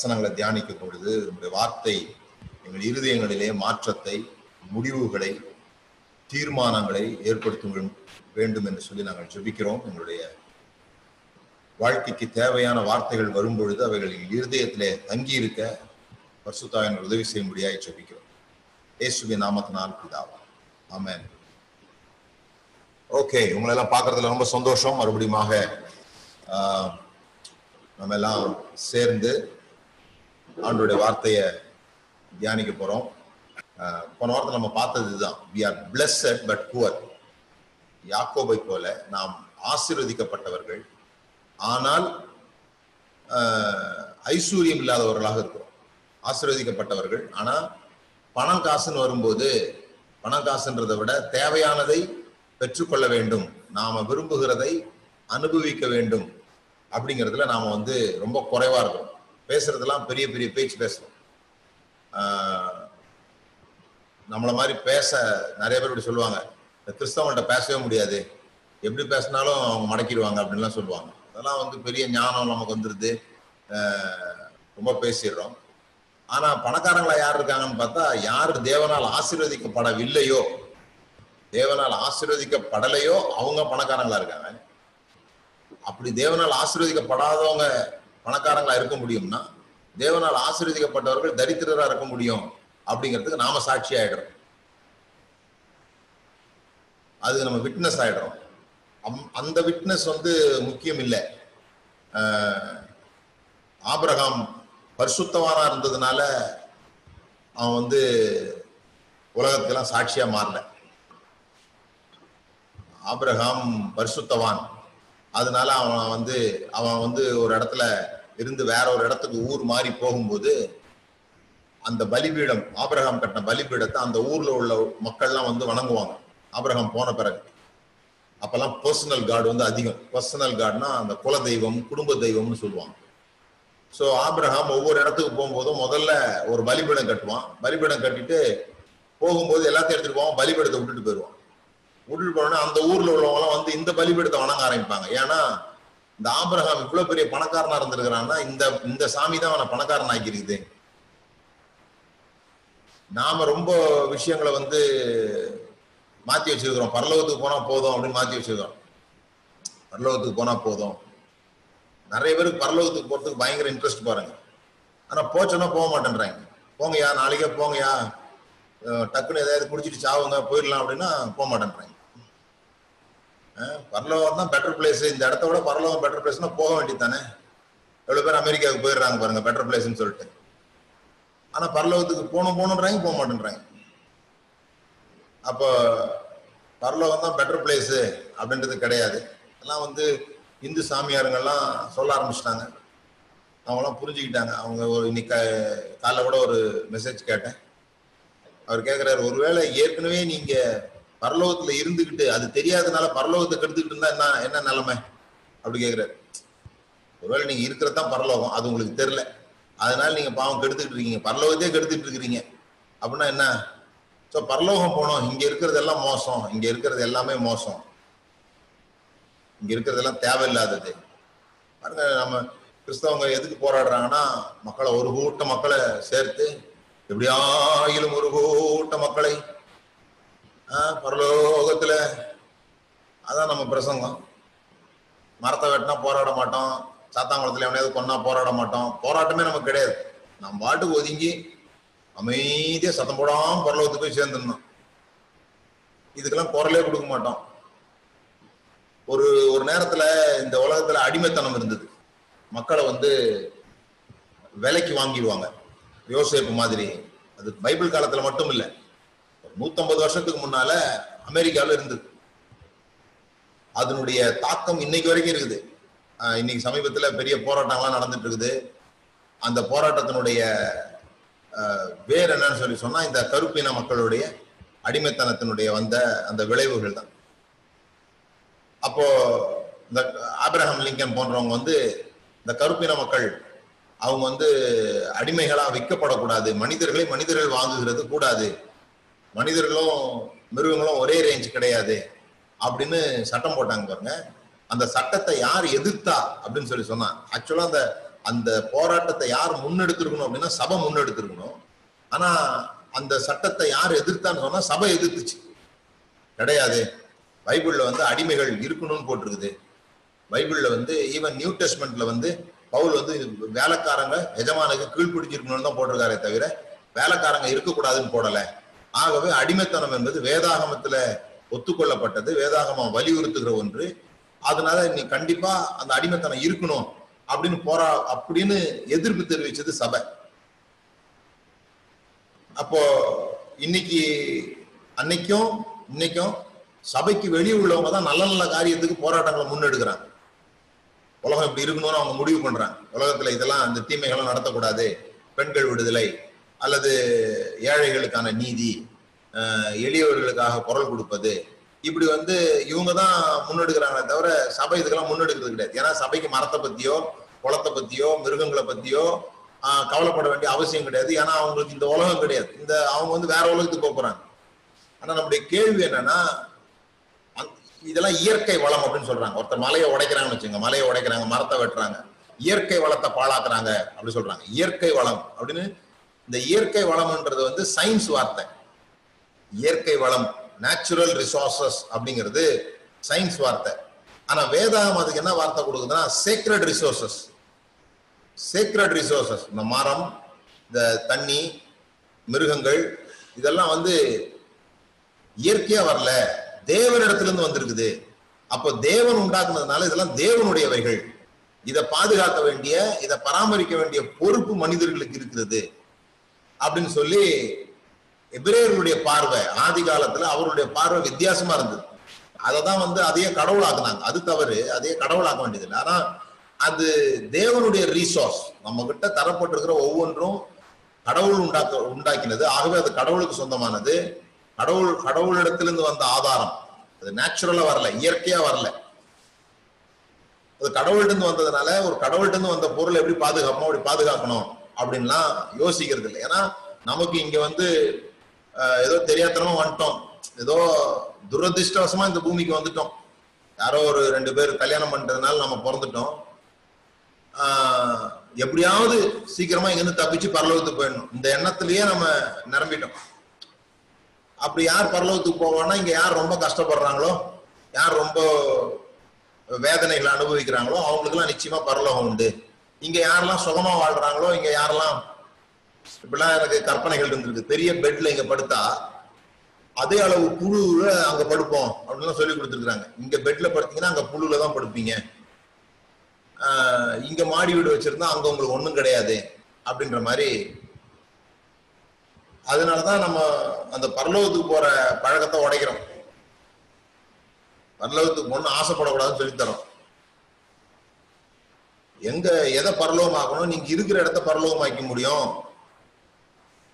வசனங்களை தியானிக்கும் பொழுது நம்முடைய வார்த்தை எங்கள் இருதயங்களிலே மாற்றத்தை முடிவுகளை தீர்மானங்களை ஏற்படுத்த வேண்டும் என்று சொல்லி நாங்கள் ஜெபிக்கிறோம். எங்களுடைய வாழ்க்கைக்கு தேவையான வார்த்தைகள் வரும் பொழுது அவைகள் எங்கள் இருதயத்திலே தங்கி இருக்க பர்சுத்தாவின் உதவி செய்யும்படியாய் ஜெபிக்கிறோம். ஏசுபி நாமத்தினால் பிதாவா ஆமேன். ஓகே உங்களை எல்லாம் பார்க்கறதுல ரொம்ப சந்தோஷம். மறுபடியுமாக நம்ம எல்லாம் சேர்ந்து ஆண்டுடைய வார்த்தையை தியானிக்க போறோம். போன வாரத்தை நம்ம பார்த்தது இதுதான். We are blessed but poor யாக்கோபை போல நாம் ஆசீர்வதிக்கப்பட்டவர்கள். ஆனால் ஆஹ், ஐஸ்வர்யம் இல்லாதவர்களாக இருக்கிறோம். ஆசீர்வதிக்கப்பட்டவர்கள். ஆனா பணம் காசுன்னு வரும்போது பணம் காசுன்றதை விட தேவையானதை பெற்றுக்கொள்ள வேண்டும். நாம விரும்புகிறதை அனுபவிக்க வேண்டும். அப்படிங்கிறதுல நாம வந்து ரொம்ப குறைவா இருக்கிறோம். பேசுறதெல்லாம் பெரிய பெரிய பேச்சு பேசுறோம் நம்மளை மாதிரி பேச நிறைய பேர் இப்படி சொல்லுவாங்க. கிறிஸ்தவன்கிட்ட பேசவே முடியாது. எப்படி பேசினாலும் அவங்க மடக்கிடுவாங்க அப்படின்லாம் சொல்லுவாங்க. அதெல்லாம் வந்து பெரிய ஞானம் நமக்கு வந்துருது. ரொம்ப பேசிடுறோம். ஆனால் பணக்காரங்களா யார் இருக்காங்கன்னு பார்த்தா யார் தேவனால் ஆசீர்வதிக்கப்படவில்லையோ தேவனால் ஆசீர்வதிக்கப்படலையோ அவங்க பணக்காரங்களா இருக்காங்க. அப்படி தேவனால் ஆசீர்வதிக்கப்படாதவங்க பணக்காரங்களா இருக்க முடியும்னா தேவனால் ஆசீர்வதிக்கப்பட்டவர்கள் தரித்திரரா இருக்க முடியும் அப்படிங்கிறதுக்கு நாம சாட்சி ஆயிடுறோம். அது நம்ம விட்னஸ் ஆயிடுறோம். அம்- அந்த விட்னஸ் வந்து முக்கியம் இல்லை. ஆஹ் ஆபிரகாம் பரிசுத்தவானா இருந்ததுனால அவன் வந்து உலகத்துக்கெல்லாம் சாட்சியா மாறல. ஆபிரகாம் பரிசுத்தவான். அதனால அவன் வந்து அவன் வந்து ஒரு இடத்துல இருந்து வேற ஒரு இடத்துக்கு ஊர் மாறி போகும்போது அந்த பலிபீடம் ஆபிரகாம் கட்டின பலிபீடத்தை அந்த ஊர்ல உள்ள மக்கள்லாம் வந்து வணங்குவாங்க. ஆபிரகாம் போன பிறகு. அப்பெல்லாம் பர்சனல் கார்டு வந்து அதிகம். பர்சனல் கார்டுனா அந்த குல தெய்வம் குடும்ப தெய்வம்னு சொல்லுவாங்க. ஸோ ஆபிரகாம் ஒவ்வொரு இடத்துக்கு போகும்போதும் முதல்ல ஒரு பலிபீடம் கட்டுவான். பலிபீடம் கட்டிட்டு போகும்போது எல்லாத்தையும் எடுத்துட்டு போவான் பலிபீடத்தை விட்டுட்டு போயிடுவான். முடிவு போனோடனே அந்த ஊர்ல உள்ளவங்கலாம் வந்து இந்த பலிபீடத்தை வணங்க ஆரம்பிப்பாங்க. ஏன்னா இந்த ஆபிரகாம் இவ்வளவு பெரிய பணக்காரனா இருந்திருக்கிறான்னா இந்த இந்த சாமி தான் அவனை பணக்காரன் ஆக்கியிருக்குது நாம ரொம்ப விஷயங்களை வந்து மாத்தி வச்சிருக்கிறோம். பரலோகத்துக்கு போனா போதும் அப்படின்னு மாத்தி வச்சிருக்கிறோம். பரலோகத்துக்கு போனா போதும். நிறைய பேருக்கு பரலோகத்துக்கு போறதுக்கு பயங்கர இன்ட்ரெஸ்ட் பாருங்க. ஆனா போச்சோன்னா போக மாட்டேன்றாங்க. போங்கய்யா நாளைக்கே போங்கய்யா. டக்குன்னு ஏதாவது குடிச்சிட்டு சாவுங்க போயிடலாம் அப்படின்னா போக மாட்டேன்றாங்க. பரலோகம் தான் பெட்டர் பிளேஸ் இந்த இடத்த விட பரலோகம் பெட்டர் பிளேஸ்னா போக வேண்டியது தானே எவ்வளவு பேர் அமெரிக்காவுக்கு போயிடுறாங்க பாருங்க பெட்டர் பிளேஸ்னு சொல்லிட்டு. ஆனா பரலோகத்துக்கு போகணும் போகணுன்றாங்க போக மாட்டேன்றாங்க. அப்போ பரலோகம் தான் பெட்டர் பிளேஸ் அப்படின்றது கிடையாது. எல்லாம் வந்து இந்து சாமியாருங்கெல்லாம் சொல்ல ஆரம்பிச்சிட்டாங்க. அவங்களாம் புரிஞ்சுக்கிட்டாங்க. அவங்க ஒரு இன்னைக்கு காலைல கூட ஒரு மெசேஜ் கேட்டேன். அவர் கேட்குறாரு ஒருவேளை ஏற்கனவே நீங்கள் பரலோகத்துல இருந்துகிட்டு அது தெரியாதனால பரலோகத்தை கெடுத்துக்கிட்டு இருந்தா என்ன என்ன நிலைமை? அப்படி கேட்குறாரு ஒருவேளை நீங்க இருக்கிறதான் பரலோகம் அது உங்களுக்கு தெரியல. அதனால நீங்க பாவம் கெடுத்துக்கிட்டு இருக்கீங்க. பரலோகத்தையே கெடுத்துட்டு இருக்கிறீங்க. அப்படின்னா என்ன? ஸோ பரலோகம் போனோம். இங்க இருக்கிறது எல்லாம் மோசம். இங்க இருக்கிறது எல்லாமே மோசம். இங்க இருக்கிறதெல்லாம் தேவையில்லாதது. பாருங்க நம்ம கிறிஸ்தவங்க எதுக்கு போராடுறாங்கன்னா மக்களை ஒரு கூட்ட மக்களை சேர்த்து எப்படியாயிலும் ஒரு கூட்ட மக்களை பரலோகத்துல அதான் நம்ம பிரசங்கம். மரத்தை வெட்டினா போராட மாட்டோம். சாத்தாங்குளத்துல எவனையாவது கொன்னா போராட மாட்டோம். போராட்டமே நமக்கு கிடையாது. நம்ம பாட்டுக்கு ஒதுங்கி அமைதியா சத்தம் போடாம பரலோகத்துக்கு போய் சேர்ந்துடணும். இதுக்கெல்லாம் குரலே கொடுக்க மாட்டோம். ஒரு ஒரு நேரத்துல இந்த உலகத்துல அடிமைத்தனம் இருந்தது. மக்களை வந்து விலைக்கு வாங்கிடுவாங்க. யோசிப்பு மாதிரி. அது பைபிள் காலத்துல மட்டும் இல்லை. ஒரு நூத்தம்பது வருஷத்துக்கு முன்னால அமெரிக்கால இருந்தது. அதனுடைய தாக்கம் இன்னைக்கு வரைக்கும் இருக்குது. இன்னைக்கு சமீபத்துல பெரிய போராட்டம்லாம் நடந்துட்டு இருக்குது. அந்த போராட்டத்தினுடைய வேறு என்னன்னு சொல்லி சொன்னா இந்த கருப்பின மக்களுடைய அடிமைத்தனத்தினுடைய வந்த அந்த விளைவுகள் தான். அப்போ இந்த ஆப்ரஹாம் லிங்கன் போன்றவங்க வந்து இந்த கருப்பின மக்கள் அவங்க வந்து அடிமைகளா விற்கப்படக்கூடாது. மனிதர்களை மனிதர்கள் வாங்குகிறது கூடாது. மனிதர்களும் மிருகங்களும் ஒரே ரேஞ்ச் கிடையாது அப்படின்னு சட்டம் போட்டாங்க பாருங்க. அந்த சட்டத்தை யார் எதிர்த்தா அப்படின்னு சொல்லி சொன்னா ஆக்சுவலா அந்த அந்த போராட்டத்தை யார் முன்னெடுத்திருக்கணும் அப்படின்னா சபை முன்னெடுத்திருக்கணும். ஆனா அந்த சட்டத்தை யார் எதிர்த்தான்னு சொன்னா சபை எதிர்த்துச்சு. கிடையாது. பைபிள்ல வந்து அடிமைகள் இருக்கணும்னு போட்டிருக்குது. பைபிள்ல வந்து ஈவன் நியூ டெஸ்ட்மெண்ட்ல வந்து பவுல் வந்து வேலைக்காரங்க எஜமானுக்கு கீழ்பிடிச்சிருக்கணும்னு தான் போட்டிருக்காரே தவிர வேலைக்காரங்க இருக்கக்கூடாதுன்னு போடலை. ஆகவே அடிமைத்தனம் என்பது வேதாகமத்துல ஒத்துக்கொள்ளப்பட்டது. வேதாகமம் வலியுறுத்துகிற ஒன்று. அதனால நீ கண்டிப்பா அந்த அடிமைத்தனம் இருக்கணும் அப்படின்னு போரா அப்படின்னு எதிர்ப்பு தெரிவிச்சது சபை. அப்போ இன்னைக்கு அன்னைக்கும் இன்னைக்கும் சபைக்கு வெளியே உள்ளவங்க தான் நல்ல நல்ல காரியத்துக்கு போராட்டங்களை முன்னெடுக்கிறாங்க. உலகம் இப்படி இருக்கணும்னு அவங்க முடிவு பண்றாங்க. உலகத்துல இதெல்லாம் அந்த தீமைகள்லாம் நடத்தக்கூடாது. பெண்கள் விடுதலை அல்லது ஏழைகளுக்கான நீதி எளியவர்களுக்காக குரல் கொடுப்பது. இப்படி வந்து இவங்க தான் முன்னெடுக்கிறாங்களே தவிர சபை இதுக்கெல்லாம் முன்னெடுக்கிறது கிடையாது. ஏன்னா சபைக்கு மரத்தை பத்தியோ குளத்தை பத்தியோ மிருகங்களை பத்தியோ கவலைப்பட வேண்டிய அவசியம் கிடையாது. ஏன்னா அவங்களுக்கு இந்த உலகம் கிடையாது. இந்த அவங்க வந்து வேற உலகத்துக்கு போறாங்க. ஆனா நம்முடைய கேள்வி என்னன்னா இதெல்லாம் இயற்கை வளம் அப்படின்னு சொல்றாங்க. ஒருத்தர் மலையை உடைக்கிறாங்கன்னு வச்சுங்க. மலையை உடைக்கிறாங்க மரத்தை வெட்டுறாங்க. இயற்கை வளத்தை பாழாக்குறாங்க அப்படின்னு சொல்றாங்க. இயற்கை வளம் அப்படின்னு இந்த இயற்கை வளம்ன்றது வந்து சயின்ஸ் வார்த்தை. இயற்கை வளம் நேச்சுரல் ரிசோர்சஸ் அப்படிங்கிறது சயின்ஸ் வார்த்தை. ஆனா வேதாகம் அதுக்கு என்ன வார்த்தை கொடுக்குதுன்னா சேக்ரட் ரிசோர்சஸ் சேக்ரட் ரிசோர்சஸ் இந்த மரம் இந்த தண்ணி மிருகங்கள் இதெல்லாம் வந்து இயற்கையா வரல. தேவனிடத்திலிருந்து வந்திருக்குது. அப்போ தேவன் உண்டாக்குனதுனால இதெல்லாம் தேவனுடையவைகள். இதை பாதுகாக்க வேண்டிய இதை பராமரிக்க வேண்டிய பொறுப்பு மனிதர்களுக்கு இருக்கிறது. அப்படின்னு சொல்லி எபிரேயர்களுடைய பார்வை ஆதி காலத்துல அவருடைய பார்வை வித்தியாசமா இருந்தது. அதை தான் வந்து அதையே கடவுளாக்குனாங்க. அது தவறு. அதையே கடவுளாக்க வேண்டியதில்லை. ஆனா அது தேவனுடைய ரீசோர்ஸ் நம்ம கிட்ட தரப்பட்டிருக்கிற ஒவ்வொன்றும் கடவுள் உண்டாக்க உண்டாக்கினது. ஆகவே அது கடவுளுக்கு சொந்தமானது. கடவுள் கடவுளிடத்திலிருந்து வந்த ஆதாரம். அது நேச்சுரலா வரல. இயற்கையா வரல. அது கடவுள்கிட்ட இருந்து வந்ததுனால ஒரு கடவுள்கிட்ட இருந்து வந்த பொருள் எப்படி பாதுகாப்போம் அப்படி பாதுகாக்கணும் அப்படின்லாம் யோசிக்கிறது இல்லை ஏன்னா நமக்கு இங்க வந்து ஏதோ தெரியாதனமா வந்துட்டோம். ஏதோ துரதிருஷ்டவசமா இந்த பூமிக்கு வந்துட்டோம். யாரோ ஒரு ரெண்டு பேர் கல்யாணம் பண்றதுனால நம்ம பிறந்துட்டோம். எப்படியாவது சீக்கிரமா இங்கிருந்து தப்பிச்சு பரலோகத்துக்கு போயிடணும். இந்த எண்ணத்திலேயே நம்ம நிரம்பிட்டோம். அப்படி யார் பரலோகத்துக்கு போவான்னா இங்க யார் ரொம்ப கஷ்டப்படுறாங்களோ யார் ரொம்ப வேதனைகளை அனுபவிக்கிறாங்களோ அவங்களுக்குலாம் நிச்சயமா பரலோகம் உண்டு. இங்க யாரெல்லாம் சுகமா வாழ்றாங்களோ இங்க யாரெல்லாம் இப்படிலாம் எனக்கு கற்பனைகள் இருந்திருக்கு. பெரிய பெட்ல இங்க படுத்தா அதே அளவு புழுல அங்க படுப்போம் அப்படின்லாம் சொல்லி கொடுத்துருக்காங்க இங்க பெட்ல படுத்தீங்கன்னா அங்க புழுல தான் படுப்பீங்க. இங்க மாடி வீடு வச்சிருந்தா அங்க உங்களுக்கு ஒண்ணும் கிடையாது அப்படின்ற மாதிரி. அதனாலதான் நம்ம அந்த பரலோகத்துக்கு போற பழக்கத்தை உடைக்கிறோம். பரலோகத்துக்கு ஒன்றும் ஆசைப்படக்கூடாதுன்னு சொல்லித் தரோம் எங்க எதை பரலோகமாக்கணும்? நீங்க இருக்கிற இடத்த பரலோகமாக்க முடியும்.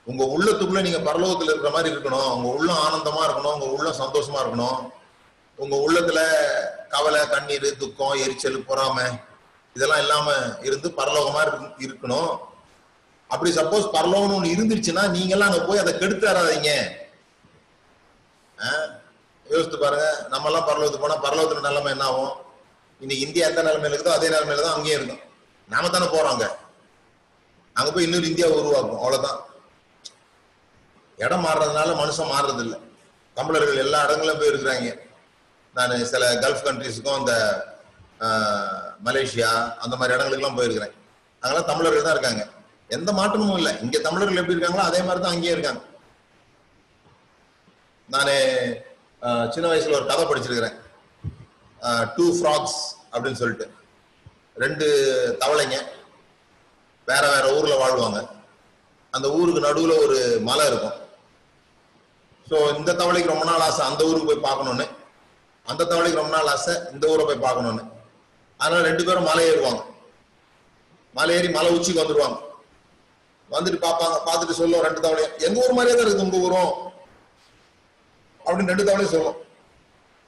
உங்க உள்ளத்துக்குள்ள நீங்க பரலோகத்துல இருக்கிற மாதிரி இருக்கணும். உங்க உள்ளம் ஆனந்தமா இருக்கணும். உங்க உள்ளம் சந்தோஷமா இருக்கணும். உங்க உள்ளத்துல கவலை கண்ணீர் துக்கம் எரிச்சல் பொறாமை இதெல்லாம் இல்லாம இருந்து பரலோகமா இருக்கணும். அப்படி சப்போஸ் பரலோகம்னு ஒண்ணு இருந்துச்சுன்னா நீங்க எல்லாம் அங்க போய் அதை கெடுத்து தராதீங்க யோசித்து பாருங்க. நம்ம எல்லாம் பரலோகத்துக்கு போனா பரலோகத்துல நிலைமை என்ன ஆகும் இன்னைக்கு இந்தியா எந்த நிலைமையில இருக்குதோ அதே நிலைமையில தான் அங்கேயும் இருக்கும். நாம தானே போறோம் அங்க. அங்க போய் இன்னொரு இந்தியா உருவாக்கும் அவ்வளவுதான். இடம் மாறுறதுனால மனுஷன் மாறுறது இல்ல தமிழர்கள் எல்லா இடங்களும் போயிருக்கிறாங்க நான் சில கல்ஃப் கண்ட்ரிஸுக்கும் இந்த மலேசியா அந்த மாதிரி இடங்களுக்குலாம் போயிருக்கிறேன். அங்கெல்லாம் தமிழர்கள் தான் இருக்காங்க. எந்த மாற்றமும் இல்லை. இங்க தமிழர்கள் எப்படி இருக்காங்களோ அதே மாதிரி தான் அங்கேயே இருக்காங்க. நான் சின்ன வயசுல ஒரு கதை படிச்சிருக்கிறேன். டூ ஃப்ராக்ஸ் அப்படின்னு சொல்லிட்டு. ரெண்டு தவளைங்க வேற வேற ஊர்ல வாழ்வாங்க. அந்த ஊருக்கு நடுவுல ஒரு மலை இருக்கும். ஸோ இந்த தவளைக்கு ரொம்ப நாள் ஆசை அந்த ஊருக்கு போய் பார்க்கணும்னு. அந்த தவளைக்கு ரொம்ப நாள் ஆசை இந்த ஊரை போய் பார்க்கணும்னு. அதனால ரெண்டு பேரும் மலை ஏறுவாங்க. மலை ஏறி மலை உச்சிக்கு வந்துடுவாங்க வந்துட்டு பார்ப்பாங்க பார்த்துட்டு சொல்லுவோம் ரெண்டு தவளையும் எங்க ஊர் மாதிரியே தான் இருக்கு உங்க ஊரும். அப்படின்னு ரெண்டு தவளையும் சொல்லும்.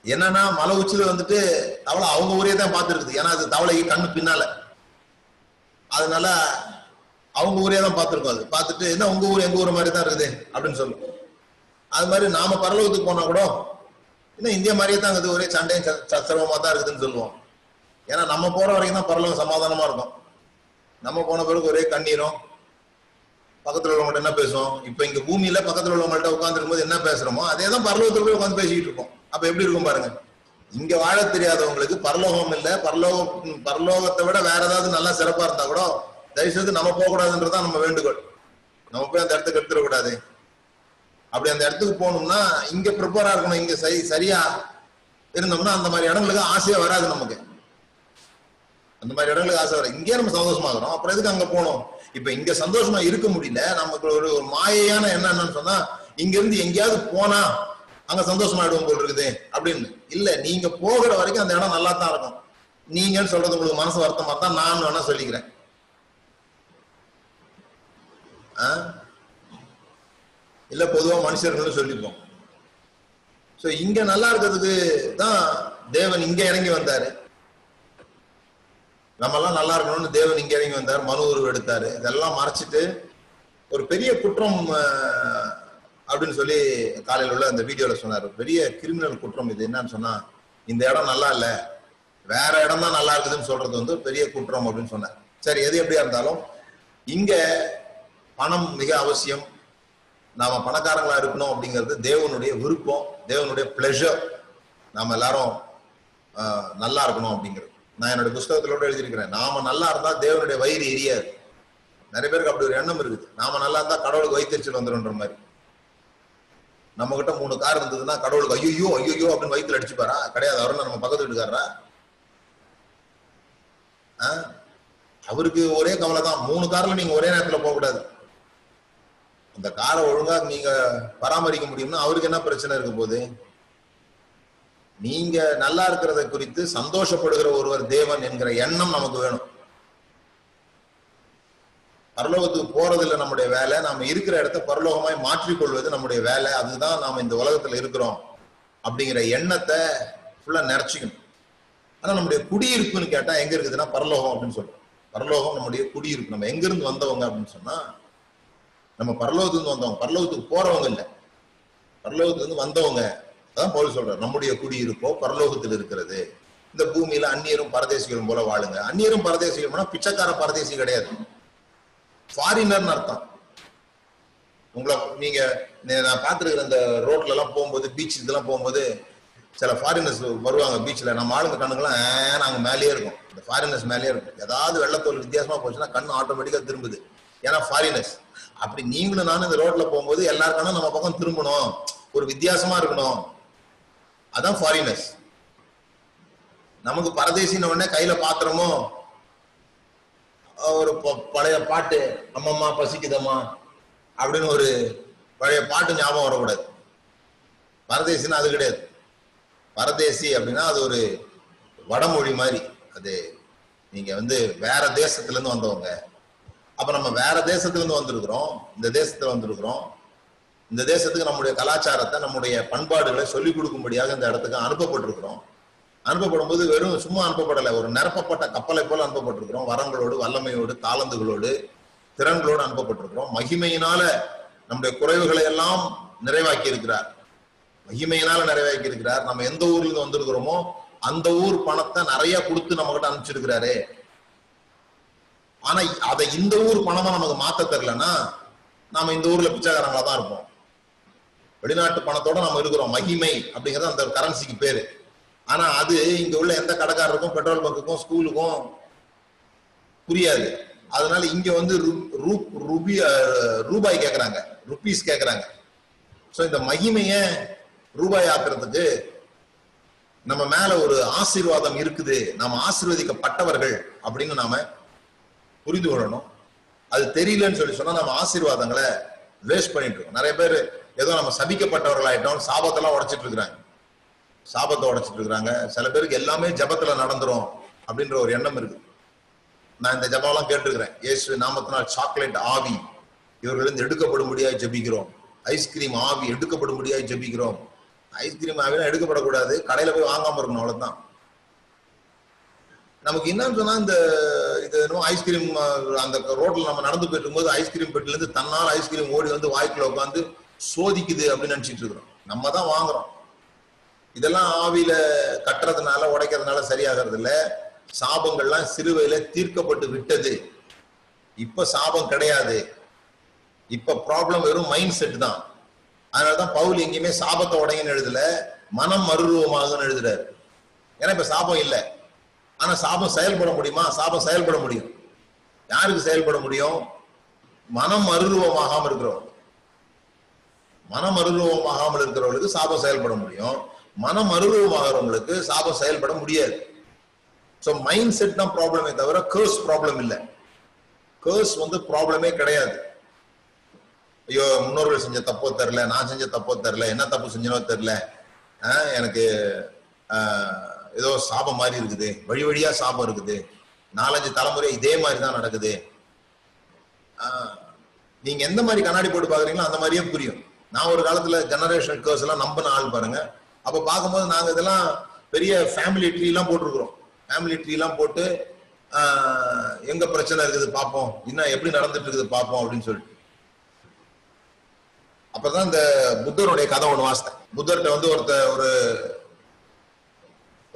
என்னன்னா மலை உச்சியில வந்துட்டு தவளை அவங்க ஊரே தான் பார்த்துருக்குது. ஏன்னா அது தவளைக்கு கண்ணு பின்னால. அதனால அவங்க ஊரே தான் பார்த்துருக்கோம் அது. பார்த்துட்டு என்ன உங்க ஊர் எங்க ஊர் மாதிரி தான் இருக்குது? அப்படின்னு சொல்லும். அது மாதிரி நாம பரலோகத்துக்கு போனா கூட இன்னும் இந்தியா மாதிரியே தான் இருக்குது. ஒரே சண்டையும் ச- சச்சரவமா தான் இருக்குதுன்னு சொல்லுவோம். ஏன்னா நம்ம போற வரைக்கும் தான் பரலோகம் சமாதானமா இருக்கும். நம்ம போன பிறகு ஒரே கண்ணீரும் பக்கத்துல உள்ளவங்கள்ட்ட என்ன பேசுவோம்? இப்ப இங்க பூமியில பக்கத்துல உள்ளவங்கள்ட்ட உட்காந்துருக்கும் போது என்ன பேசுறோமோ அதே தான் பரலோகத்துல போய் உட்காந்து பேசிக்கிட்டு இருக்கோம். அப்ப எப்படி இருக்கும் பாருங்க? இங்க வாழ தெரியாதவங்களுக்கு பரலோகம் இல்ல பரலோகம் பரலோகத்தை விட வேற ஏதாவது நல்லா சிறப்பா இருந்தா கூட தயவு செய்து நம்ம போக கூடாதுன்றதுதான் நம்ம வேண்டுகோள். நம்ம போய் அந்த இடத்துக்கு எடுத்துடக்கூடாது. அப்படி அந்த இடத்துக்கு போகணும்னா இங்க ப்ரிப்பேரா இருக்கணும் இங்க சரி சரியா இருந்தோம்னா அந்த மாதிரி இடங்களுக்கு ஆசையா வராது நமக்கு. அந்த மாதிரி இடங்களுக்கு ஆசை வராது. இங்கே நம்ம சந்தோஷமா இருக்கிறோம் அப்புறம் எதுக்கு அங்க போகணும்? இப்ப இங்க சந்தோஷமா இருக்க முடியல. நமக்கு ஒரு ஒரு மாயையான எண்ணம் என்னன்னு சொன்னா இங்க இருந்து எங்கேயாவது போனா அங்க சந்தோஷமா ஆயிடுவோம் போல் இருக்குது அப்படின்னு. இல்ல நீங்க போகிற வரைக்கும் அந்த இடம் நல்லா தான் இருக்கும். நீங்கன்னு சொல்றது உங்களுக்கு மனசு வருத்தமா தான் நான் வேணா சொல்லிக்கிறேன். ஆ? இல்ல பொதுவா மனுஷர்களும் சொல்லிப்போம். சோ இங்க நல்லா இருக்கிறதுக்கு தான் தேவன் இங்க இறங்கி வந்தாரு. நம்ம எல்லாம் நல்லா இருக்கணும்னு தேவன் இங்க இறங்கி வந்தார் மனு உருவம் எடுத்தாரு. இதெல்லாம் மறைச்சிட்டு ஒரு பெரிய குற்றம் அப்படின்னு சொல்லி காலையில உள்ள அந்த வீடியோல சொன்னார். பெரிய கிரிமினல் குற்றம் இது. என்னன்னு சொன்னா இந்த இடம் நல்லா இல்ல. வேற இடம் தான் நல்லா இருக்குதுன்னு சொல்றது வந்து பெரிய குற்றம் அப்படின்னு சொன்னார். சரி எது எப்படியா இருந்தாலும் இங்க பணம் மிக அவசியம். நாம பணக்காரங்களா இருக்கணும் அப்படிங்கிறது தேவனுடைய விருப்பம் தேவனுடைய பிளஷர் நாம எல்லாரும் நல்லா இருக்கணும் அப்படிங்கிறது. நான் என்னோட புஸ்தகத்துல கூட எழுதியிருக்கிறேன். நாம நல்லா இருந்தா தேவனுடைய வயிறு எரியாது. நிறைய பேருக்கு அப்படி ஒரு எண்ணம் இருக்குது. நாம நல்லா இருந்தா கடவுளுக்கு வைத்தறிச்சல் வந்துடும்ன்ற மாதிரி. நம்ம கிட்ட மூணு கார் இருந்ததுன்னா கடவுளுக்கு ஐயோ ஐயோ அப்படின்னு வயிற்றுல அடிச்சுப்பாரா? கிடையாது. அவரும் நம்ம பக்கத்து வீட்டுக்காரா ஆ? அவருக்கு ஒரே கவலை தான் மூணு கார்ல நீங்க ஒரே நேரத்துல போக கூடாது அந்த காரை ஒழுங்கா நீங்க பராமரிக்க முடியும்னா அவருக்கு என்ன பிரச்சனை இருக்க போகுது? நீங்க நல்லா இருக்கிறத குறித்து சந்தோஷப்படுகிற ஒருவர் தேவன் என்கிற எண்ணம் நமக்கு வேணும். பரலோகத்துக்கு போறதில்ல நம்முடைய வேலை. நாம இருக்கிற இடத்த பரலோகமாய் மாற்றிக்கொள்வது நம்முடைய வேலை. அதுதான் நாம இந்த உலகத்துல இருக்கிறோம் அப்படிங்கிற எண்ணத்தை ஃபுல்லா நிறைச்சிக்கணும் ஆனா நம்முடைய குடியிருப்புன்னு கேட்டா எங்க இருக்குதுன்னா பரலோகம் அப்படின்னு சொல்றோம். பரலோகம் நம்முடைய குடியிருப்பு. நம்ம எங்க இருந்து வந்தவங்க அப்படின்னு சொன்னா நம்ம பரலோகத்துக்கு வந்தவங்க பரலோகத்துக்கு போறவங்க இல்ல. பரலோகத்துக்கு வந்தவங்க அதான் பவுல் சொல்றாரு நம்முடைய குடியிருப்போ பரலோகத்தில் இருக்கிறது. இந்த பூமியில அந்நியரும் பரதேசிகளும் போல வாழுங்க. அந்நியரும் பரதேசிகளும்னா பிச்சைக்கார பரதேசி கிடையாது. ஃபாரினர்னு அர்த்தம். உங்களை நீங்க நான் பார்த்துருக்குற இந்த ரோட்ல எல்லாம் போகும்போது பீச் இதெல்லாம் போகும்போது சில ஃபாரினர்ஸ் வருவாங்க பீச்ல நம்ம ஆளுங்க கண்ணுங்கெல்லாம் ஏ, நாங்க மேலேயே இருக்கும். இந்த ஃபாரினர்ஸ் மேலேயே இருக்கும். ஏதாவது வெள்ளத்தோல் வித்தியாசமா போச்சுன்னா கண்ணு ஆட்டோமேட்டிக்கா திரும்புது. ஏன்னா ஃபாரினர்ஸ் அப்படி நீங்களும் நானும் இந்த ரோட்ல போகும்போது எல்லாருக்கான நம்ம பக்கம் திரும்பணும். ஒரு வித்தியாசமா இருக்கணும். அதான் ஃபாரினர்ஸ் நமக்கு பரதேசின உடனே கையில பாத்திரமோ? ஒரு ப- பழைய பாட்டு அம்மம்மா பசிக்குதம்மா அப்படின்னு ஒரு பழைய பாட்டு ஞாபகம் வரக்கூடாது. பரதேசின்னு அது கிடையாது. பரதேசி அப்படின்னா அது ஒரு வடமொழி மாதிரி. அது நீங்க வந்து வேற தேசத்துல இருந்து வந்தவங்க. அப்ப நம்ம வேற தேசத்துல இருந்து வந்திருக்கிறோம். இந்த தேசத்துல வந்திருக்கிறோம். இந்த தேசத்துக்கு நம்முடைய கலாச்சாரத்தை நம்முடைய பண்பாடுகளை சொல்லிக் கொடுக்கும்படியாக இந்த இடத்துக்கு அனுப்பப்பட்டிருக்கிறோம். அனுப்பப்படும் போது வெறும் சும்மா அனுப்பப்படலை. ஒரு நிரப்பப்பட்ட கப்பலை போல அனுப்பப்பட்டிருக்கிறோம். வரங்களோடு வல்லமையோடு தாளந்துகளோடு திறன்களோடு அனுப்பப்பட்டிருக்கிறோம். மகிமையினால நம்முடைய குறைவுகளை எல்லாம் நிறைவாக்கி இருக்கிறார். மகிமையினால நிறைவாக்கி இருக்கிறார். நம்ம எந்த ஊர்ல இருந்து வந்திருக்கிறோமோ அந்த ஊர் பணத்தை நிறைய கொடுத்து நம்ம கிட்ட அனுப்பிச்சிருக்கிறாரு. ஆனா அதை இந்த ஊர் பணமா நமக்கு மாத்த தெரிலன்னா நாம இந்த ஊர்ல பிச்சைக்காரங்களா தான் இருப்போம். வெளிநாட்டு பணத்தோட நம்ம இருக்கிறோம். மகிமை அப்படிங்கிறது அந்த கரன்சிக்கு பேரு. ஆனா அது இங்க உள்ள எந்த கடைக்காரருக்கும் பெட்ரோல் பங்குக்கும் ஸ்கூலுக்கும் புரியாது. அதனால இங்க வந்து ரூ- ரூபி ரூபாய் கேக்குறாங்க. ருபீஸ் கேக்குறாங்க. ஸோ இந்த மகிமைய ரூபாய் ஆக்குறதுக்கு நம்ம மேல ஒரு ஆசீர்வாதம் இருக்குது. நாம ஆசீர்வதிக்கப்பட்டவர்கள் அப்படின்னு நாம புரிந்து கொள்ளணும். அது தெரியலன்னு சொல்லி சொன்னா நம்ம ஆசீர்வாதங்களை வேஸ்ட் பண்ணிட்டு இருக்கோம். நிறைய பேர் ஏதோ நம்ம சபிக்கப்பட்டவர்களாயிட்டோம் சாபத்தெல்லாம் உடைச்சிட்டு இருக்கிறாங்க. சாபத்தை உடைச்சிட்டு இருக்கிறாங்க. சில பேருக்கு எல்லாமே ஜபத்துல நடந்துரும் அப்படின்ற ஒரு எண்ணம் இருக்கு. நான் இந்த ஜபம்லாம் கேட்டிருக்கிறேன். இயேசு நாமத்தினால் சாக்லேட் ஆவி இவர்களிருந்து எடுக்கப்படும்படியாய் ஜெபிக்கிறோம். ஐஸ்கிரீம் ஆவி எடுக்கப்படும்படியாய் ஜபிக்கிறோம். ஐஸ்கிரீம் ஆவிலாம் எடுக்கப்படக்கூடாது. கடையில போய் வாங்காம இருக்கணும் அவ்வளவுதான். நமக்கு என்னன்னு சொன்னா இந்த இது என்னமோ ஐஸ்கிரீம் அந்த ரோட்ல நம்ம நடந்து போயிட்டு இருக்கும்போது ஐஸ்கிரீம் பெட்டில இருந்து தன்னால் ஐஸ்கிரீம் ஓடி வந்து வாய்க்குள்ள உட்காந்து சோதிக்குது அப்படின்னு நினைச்சிட்டு இருக்கிறோம். நம்ம தான் வாங்குறோம். இதெல்லாம் ஆவியில கட்டுறதுனால உடைக்கிறதுனால சரியாகிறது இல்ல சாபங்கள்லாம் சிறுவையில தீர்க்கப்பட்டு விட்டது. இப்ப சாபம் கிடையாது. இப்ப ப்ராப்ளம் வெறும் மைண்ட் செட் தான். அதனாலதான் பவுல் எங்கேயுமே சாபத்தை உடையன்னு எழுதல. மனம் மறுரூபமாகுன்னு எழுதுறாரு. ஏன்னா இப்ப சாபம் இல்லை. ஆனா சாபம் செயல்பட முடியுமா? சாபம் செயல்பட முடியும். யாருக்கு செயல்பட முடியும்? மனம் மறுரூபமாகாம இருக்கிறவங்க மனம் மறுரூபமாகாமல் இருக்கிறவங்களுக்கு சாபம் செயல்பட முடியும். மனம் அருவமாகிறவங்களுக்கு சாபம் செயல்பட முடியாது. ஸோ மைண்ட் செட் தான் ப்ராப்ளமே தவிர கேர்ஸ் ப்ராப்ளம் இல்லை. கேர்ஸ் வந்து ப்ராப்ளமே கிடையாது. ஐயோ முன்னோர்கள் செஞ்ச தப்போ தெரில நான் செஞ்ச தப்போ தெரில என்ன தப்பு செஞ்சனோ தெரில எனக்கு ஏதோ சாபம் மாதிரி இருக்குது. வழி வழியா சாபம் இருக்குது. நாலஞ்சு தலைமுறை இதே மாதிரி தான் நடக்குது நீங்க எந்த மாதிரி கண்ணாடி போட்டு பாக்குறீங்களோ அந்த மாதிரியே புரியும். நான் ஒரு காலத்துல ஜெனரேஷன் கேர்ஸ் எல்லாம் நம்பின ஆள் பாருங்க. அப்ப பார்க்கும்போது நாங்க இதெல்லாம் பெரிய ஃபேமிலி ட்ரீ எல்லாம் போட்டிருக்கிறோம். ஃபேமிலி ட்ரீ எல்லாம் போட்டு எங்க பிரச்சனை இருக்குது பார்ப்போம். இன்னும் எப்படி நடந்துட்டு இருக்குது பார்ப்போம் அப்படின்னு சொல்லிட்டு. அப்பதான் இந்த புத்தருடைய கதை ஒன்று வாசித்தேன். புத்தர்கிட்ட வந்து ஒருத்த ஒரு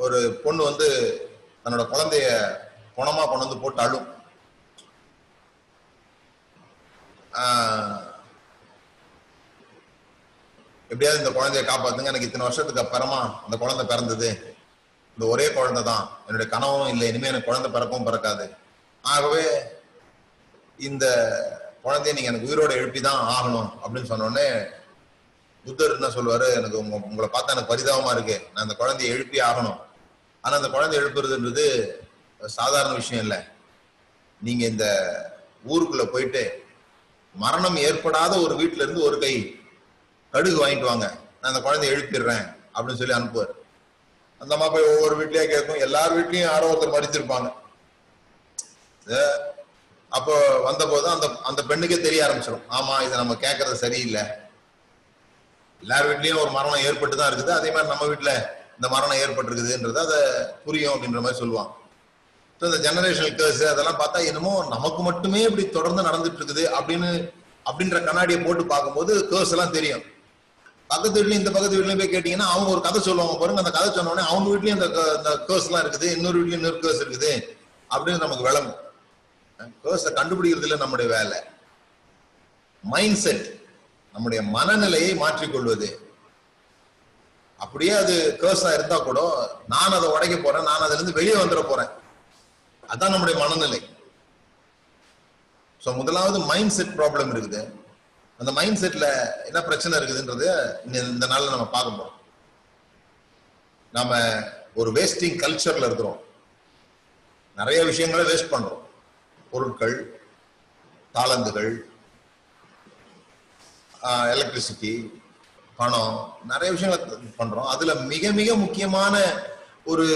ஒரு பொண்ணு வந்து தன்னோட குழந்தைய பணமா கொண்டு வந்து போட்டு அழும். எப்படியாவது இந்த குழந்தைய காப்பாத்துங்க. எனக்கு இத்தனை வருஷத்துக்கு அப்புறமா அந்த குழந்தை பிறந்தது. இந்த ஒரே குழந்தை தான். என்னுடைய கனவும் இல்லை. இனிமே எனக்கு குழந்தை பிறக்கவும் பிறக்காது. ஆகவே இந்த குழந்தைய நீங்க எனக்கு உயிரோட எழுப்பி தான் ஆகணும் அப்படின்னு சொன்னோடனே புத்தர் என்ன சொல்லுவாரு? எனக்கு உங்களை பார்த்தா எனக்கு பரிதாபமா இருக்கு. நான் அந்த குழந்தைய எழுப்பி ஆகணும். ஆனா அந்த குழந்தைய எழுப்புறதுன்றது சாதாரண விஷயம் இல்லை. நீங்க இந்த ஊருக்குள்ள போயிட்டு மரணம் ஏற்படாத ஒரு வீட்டுல இருந்து ஒரு கை கடுகு வாங்கிட்டு வாங்க. நான் அந்த குழந்தைய எழுப்பிடுறேன் அப்படின்னு சொல்லி அனுப்புவார். அந்த அம்மா போய் ஒவ்வொரு வீட்லயே கேட்கும் எல்லார் வீட்லயும் யாரோ ஒருத்தர் மறிச்சிருப்பாங்க அஹ் அப்போ வந்தபோது அந்த அந்த பெண்ணுக்கே தெரிய ஆரம்பிச்சிடும் ஆமா இதை நம்ம கேட்கறது சரியில்லை. எல்லார் வீட்லயும் ஒரு மரணம் ஏற்பட்டு தான் இருக்குது. அதே மாதிரி நம்ம வீட்டுல இந்த மரணம் ஏற்பட்டிருக்குதுன்றது அதை புரியும் அப்படின்ற மாதிரி சொல்லுவாங்க ஸோ இந்த ஜெனரேஷனல் கேர்ஸ் அதெல்லாம் பார்த்தா என்னமோ நமக்கு மட்டுமே இப்படி தொடர்ந்து நடந்துட்டு இருக்குது அப்படின்னு அப்படின்ற கண்ணாடியை போட்டு பார்க்கும்போது கேர்ஸ் எல்லாம் தெரியும். பக்கத்து வீட்லயும் இந்த பக்கத்து வீட்லயும் போய் கேட்டீங்கன்னா அவங்க ஒரு கதை சொல்லுவாங்க பாருங்க. அந்த கதை சொன்ன அவங்க வீட்லயும் இந்த இந்த கேர்ஸ் எல்லாம் இருக்குது. இன்னொரு வீட்லயும் இன்னொரு கேர்ஸ் இருக்குது அப்படின்னு நமக்கு விளங்கும். கேர்ஸை கண்டுபிடிக்கிறது இல்லை நம்முடைய வேலை. மைண்ட் செட் நம்முடைய மனநிலையை மாற்றிக்கொள்வது. அப்படியே அது கேர்ஸா இருந்தா கூட நான் அதை உடைக்க போறேன் நான் அதுல இருந்து வெளியே வந்துட போறேன். அதான் நம்முடைய மனநிலை. ஸோ முதலாவது மைண்ட் செட் ப்ராப்ளம் இருக்குது. அந்த மைண்ட் செட்ல என்ன பிரச்சனை இருக்குதுன்றது இந்த- இந்த நாள்ல நம்ம பார்க்க போறோம். நாம ஒரு வேஸ்டிங் கல்ச்சர்ல இருக்கிறோம். நிறைய விஷயங்களை வேஸ்ட் பண்றோம். பொருட்கள் தாளந்துகள் எலக்ட்ரிசிட்டி பணம் நிறைய விஷயங்களை பண்றோம். அதுல மிக மிக முக்கியமான ஒரு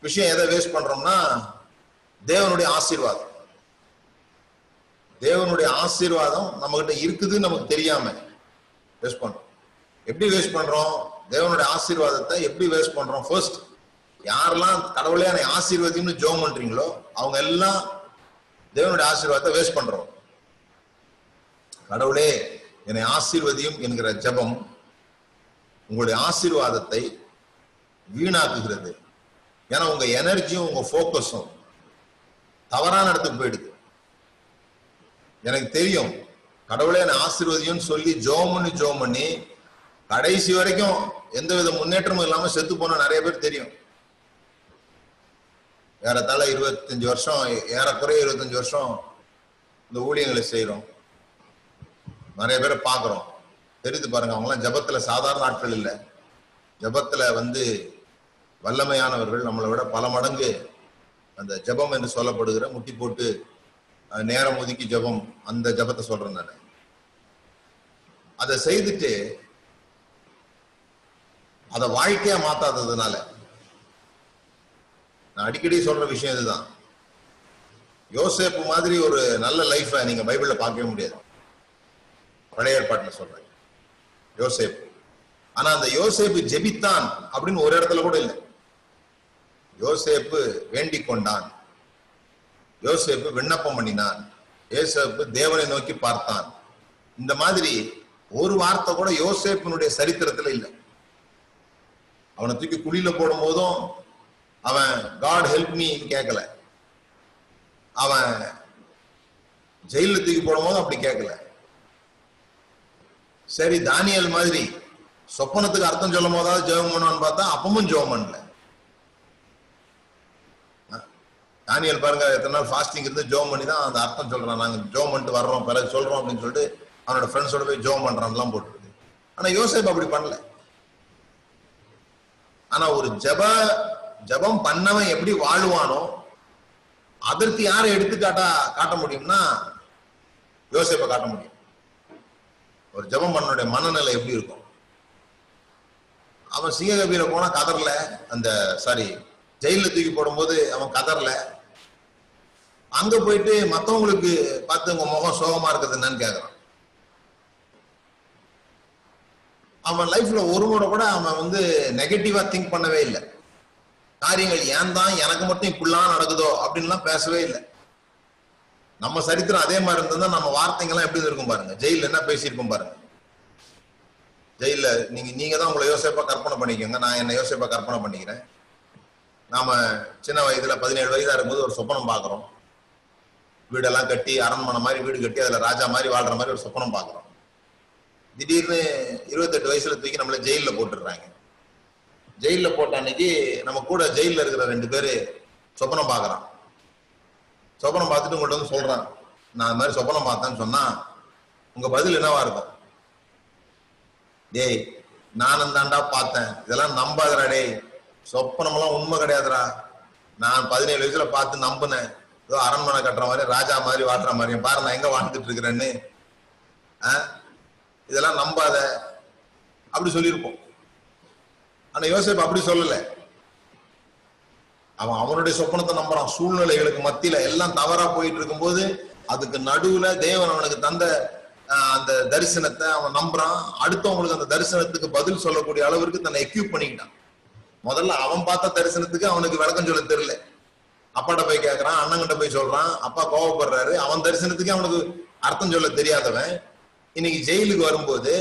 விஷயம் எதை வேஸ்ட் பண்றோம்னா தேவனுடைய ஆசீர்வாதம். தேவனுடைய ஆசீர்வாதம் நம்ம கிட்ட இருக்குதுன்னு நமக்கு தெரியாம வேஸ்ட் பண்றோம். எப்படி வேஸ்ட் பண்றோம்? தேவனுடைய ஆசீர்வாதத்தை எப்படி வேஸ்ட் பண்றோம்? ஃபர்ஸ்ட் யாரெல்லாம் கடவுளே என்னை ஆசீர்வதின்னு ஜோம் பண்றீங்களோ அவங்க எல்லாம் தேவனுடைய ஆசீர்வாதத்தை வேஸ்ட் பண்றோம். கடவுளே என்னை ஆசீர்வதியும் என்கிற ஜெபம் உங்களுடைய ஆசீர்வாதத்தை வீணாக்குகிறது. ஏன்னா உங்க எனர்ஜியும் உங்க ஃபோக்கஸும் தவறான இடத்துக்கு போயிடுது. எனக்கு தெரியும் கடவுளே என்னை ஆசீர்வதியும் சொல்லி ஜோம் பண்ணி ஜோம் பண்ணி கடைசி வரைக்கும் எந்த வித முன்னேற்றமும் இல்லாம செத்து போன நிறைய பேர் தெரியும். ஏறத்தாழ இருபத்தஞ்சு வருஷம் ஏறக்குறைய இருபத்தஞ்சு வருஷம் இந்த ஊழியங்களை செய்யறோம் நிறைய பேரை பார்க்குறோம். தெரிந்து பாருங்க அவங்களாம் ஜபத்துல சாதாரண ஆட்கள் இல்லை. ஜபத்துல வந்து வல்லமையானவர்கள் நம்மளை விட பல மடங்கு அந்த ஜெபம் என்று சொல்லப்படுகிற முட்டி போட்டு நேரம் ஒதுக்கி ஜெபம் அந்த ஜெபத்தை சொல்றேன் நான். அதை செய்துட்டு அதை வாழ்க்கையா மாத்தாததுனால நான் அடிக்கடி சொல்ற விஷயம் இதுதான். யோசேப்பு மாதிரி ஒரு நல்ல லைஃபை நீங்க பைபிள்ல பார்க்கவே முடியாது. பழைய ஏற்பாட்டுல சொல்றேன். யோசேப்பு. ஆனா அந்த யோசேப்பு ஜெபித்தான் அப்படின்னு ஒரு இடத்துல கூட இல்லை. யோசேப்பு வேண்டிக் கொண்டான். யோசேப்பு விண்ணப்பம் பண்ணினான். யோசேப்பு தேவனை நோக்கி பார்த்தான். இந்த மாதிரி ஒரு வார்த்தை கூட யோசேப்பினுடைய சரித்திரத்துல இல்லை. அவனை தூக்கி குழியில போடும் போதும் அவன் காட் ஹெல்ப் மீன்னு கேட்கல அவன் ஜெயில தூக்கி போடும்போது அப்படி கேட்கல சரி தானியல் மாதிரி சொப்பனத்துக்கு அர்த்தம் சொல்லும் போதாவது ஜெபம் பண்ணுவான்னு பார்த்தா அப்பவும் ஜெபம் பண்ணல. தானியல் பாருங்க எத்தனை நாள் ஃபாஸ்டிங் இருந்து ஜோம் பண்ணி தான் அந்த அர்த்தம் சொல்றான். நாங்க ஜோம் பண்ணிட்டு வர்றோம் பிறகு சொல்றோம் அப்படின்னு சொல்லிட்டு அவனோட ஃப்ரெண்ட்ஸோட போய் ஜோம் பண்றான்லாம் போட்டுருக்கு. ஆனா யோசேப் அப்படி பண்ணல. ஆனா ஒரு ஜப ஜபம் பண்ணவன் எப்படி வாழுவானோ அதற்கு யாரை எடுத்துக்காட்டா காட்ட முடியும்னா யோசேப்பை காட்ட முடியும். ஒரு ஜபம் பண்ணனுடைய மனநிலை எப்படி இருக்கும்? அவன் சிங்ககபியில போனா கதறல அந்த சாரி ஜெயில தூக்கி போடும்போது அவன் கதறல. அங்க போயிட்டு மத்தவங்களுக்கு பார்த்து உங்க முகம் சோகமா இருக்குது என்னன்னு கேக்குறான். அவன் லைஃப்ல ஒரு முறை கூட அவன் வந்து நெகட்டிவா திங்க் பண்ணவே இல்லை. காரியங்கள் ஏன் தான் எனக்கு மட்டும் இப்படிலாம் நடக்குதோ அப்படின்லாம் பேசவே இல்லை. நம்ம சரித்திரம் அதே மாதிரி இருந்ததுன்னா நம்ம வார்த்தைங்கெல்லாம் எப்படி இருக்கும் பாருங்க. ஜெயில என்ன பேசியிருக்கோம் பாருங்க. ஜெயில நீங்க நீங்க தான் உங்களை யோசிப்பா கற்பனை பண்ணிக்கோங்க. நான் என்ன யோசிப்பா கற்பனை பண்ணிக்கிறேன். நாம சின்ன வயதுல பதினேழு வயதா இருக்கும்போது ஒரு சொப்பனம் பார்க்குறோம் வீடெல்லாம் கட்டி அரண்மனை மாதிரி வீடு கட்டி அதுல ராஜா மாதிரி வாழ்ற மாதிரி ஒரு சொப்பனம் பார்க்குறோம் திடீர்னு இருபத்தெட்டு வயசுல தூக்கி நம்மள ஜெயில போட்டுடுறாங்க. ஜெயில போட்ட அன்னைக்கு நம்ம கூட ஜெயில இருக்கிற ரெண்டு பேரு சொப்பனம் பாக்குறான். சொப்பனம் பார்த்துட்டு உங்கள்ட்ட வந்து சொல்றாங்க நான் அது மாதிரி சொப்பனம் பார்த்தேன்னு சொன்னா உங்க பதில் என்னவா இருக்கும்? டேய் நானும் தாண்டா பார்த்தேன். இதெல்லாம் நம்பாதடா டேய். சொப்பனமெல்லாம் உண்மை கிடையாதுடா. நான் பதினேழு வயசுல பார்த்து நம்பினேன். ஏதோ அரண்மனை கட்டுற மாதிரி ராஜா மாதிரி வாட்டுற மாதிரி பாரு நான் எங்க வாழ்ந்துட்டு இருக்கிறேன்னு. ஆ? இதெல்லாம் நம்பாத. அப்படி சொல்லியிருப்போம். ஆனா யோசிப்பு அப்படி சொல்லலை. அவன் அவனுடைய சொப்பனத்தை நம்புறான். சூழ்நிலைகளுக்கு மத்தியில எல்லாம் தவறா போயிட்டு இருக்கும்போது அதுக்கு நடுவுல தேவன் அவனுக்கு தந்த அந்த தரிசனத்தை அவன் நம்புறான். அடுத்தவங்களுக்கு அந்த தரிசனத்துக்கு பதில் சொல்லக்கூடிய அளவிற்கு தன்னை எக்யூப் பண்ணிக்கிட்டான். முதல்ல அவன் பார்த்த தரிசனத்துக்கு அவனுக்கு விளக்கம் சொல்ல தெரியல. அப்பாட்ட போய் கேட்கறான் அண்ணங்கிட்ட போய் சொல்றான். அப்பா கோவப்படுறாரு. அவன் தரிசனத்துக்கு அவனுக்கு அர்த்தம் சொல்ல தெரியாதவன். இன்னைக்கு ஜெயிலுக்கு வரும்போது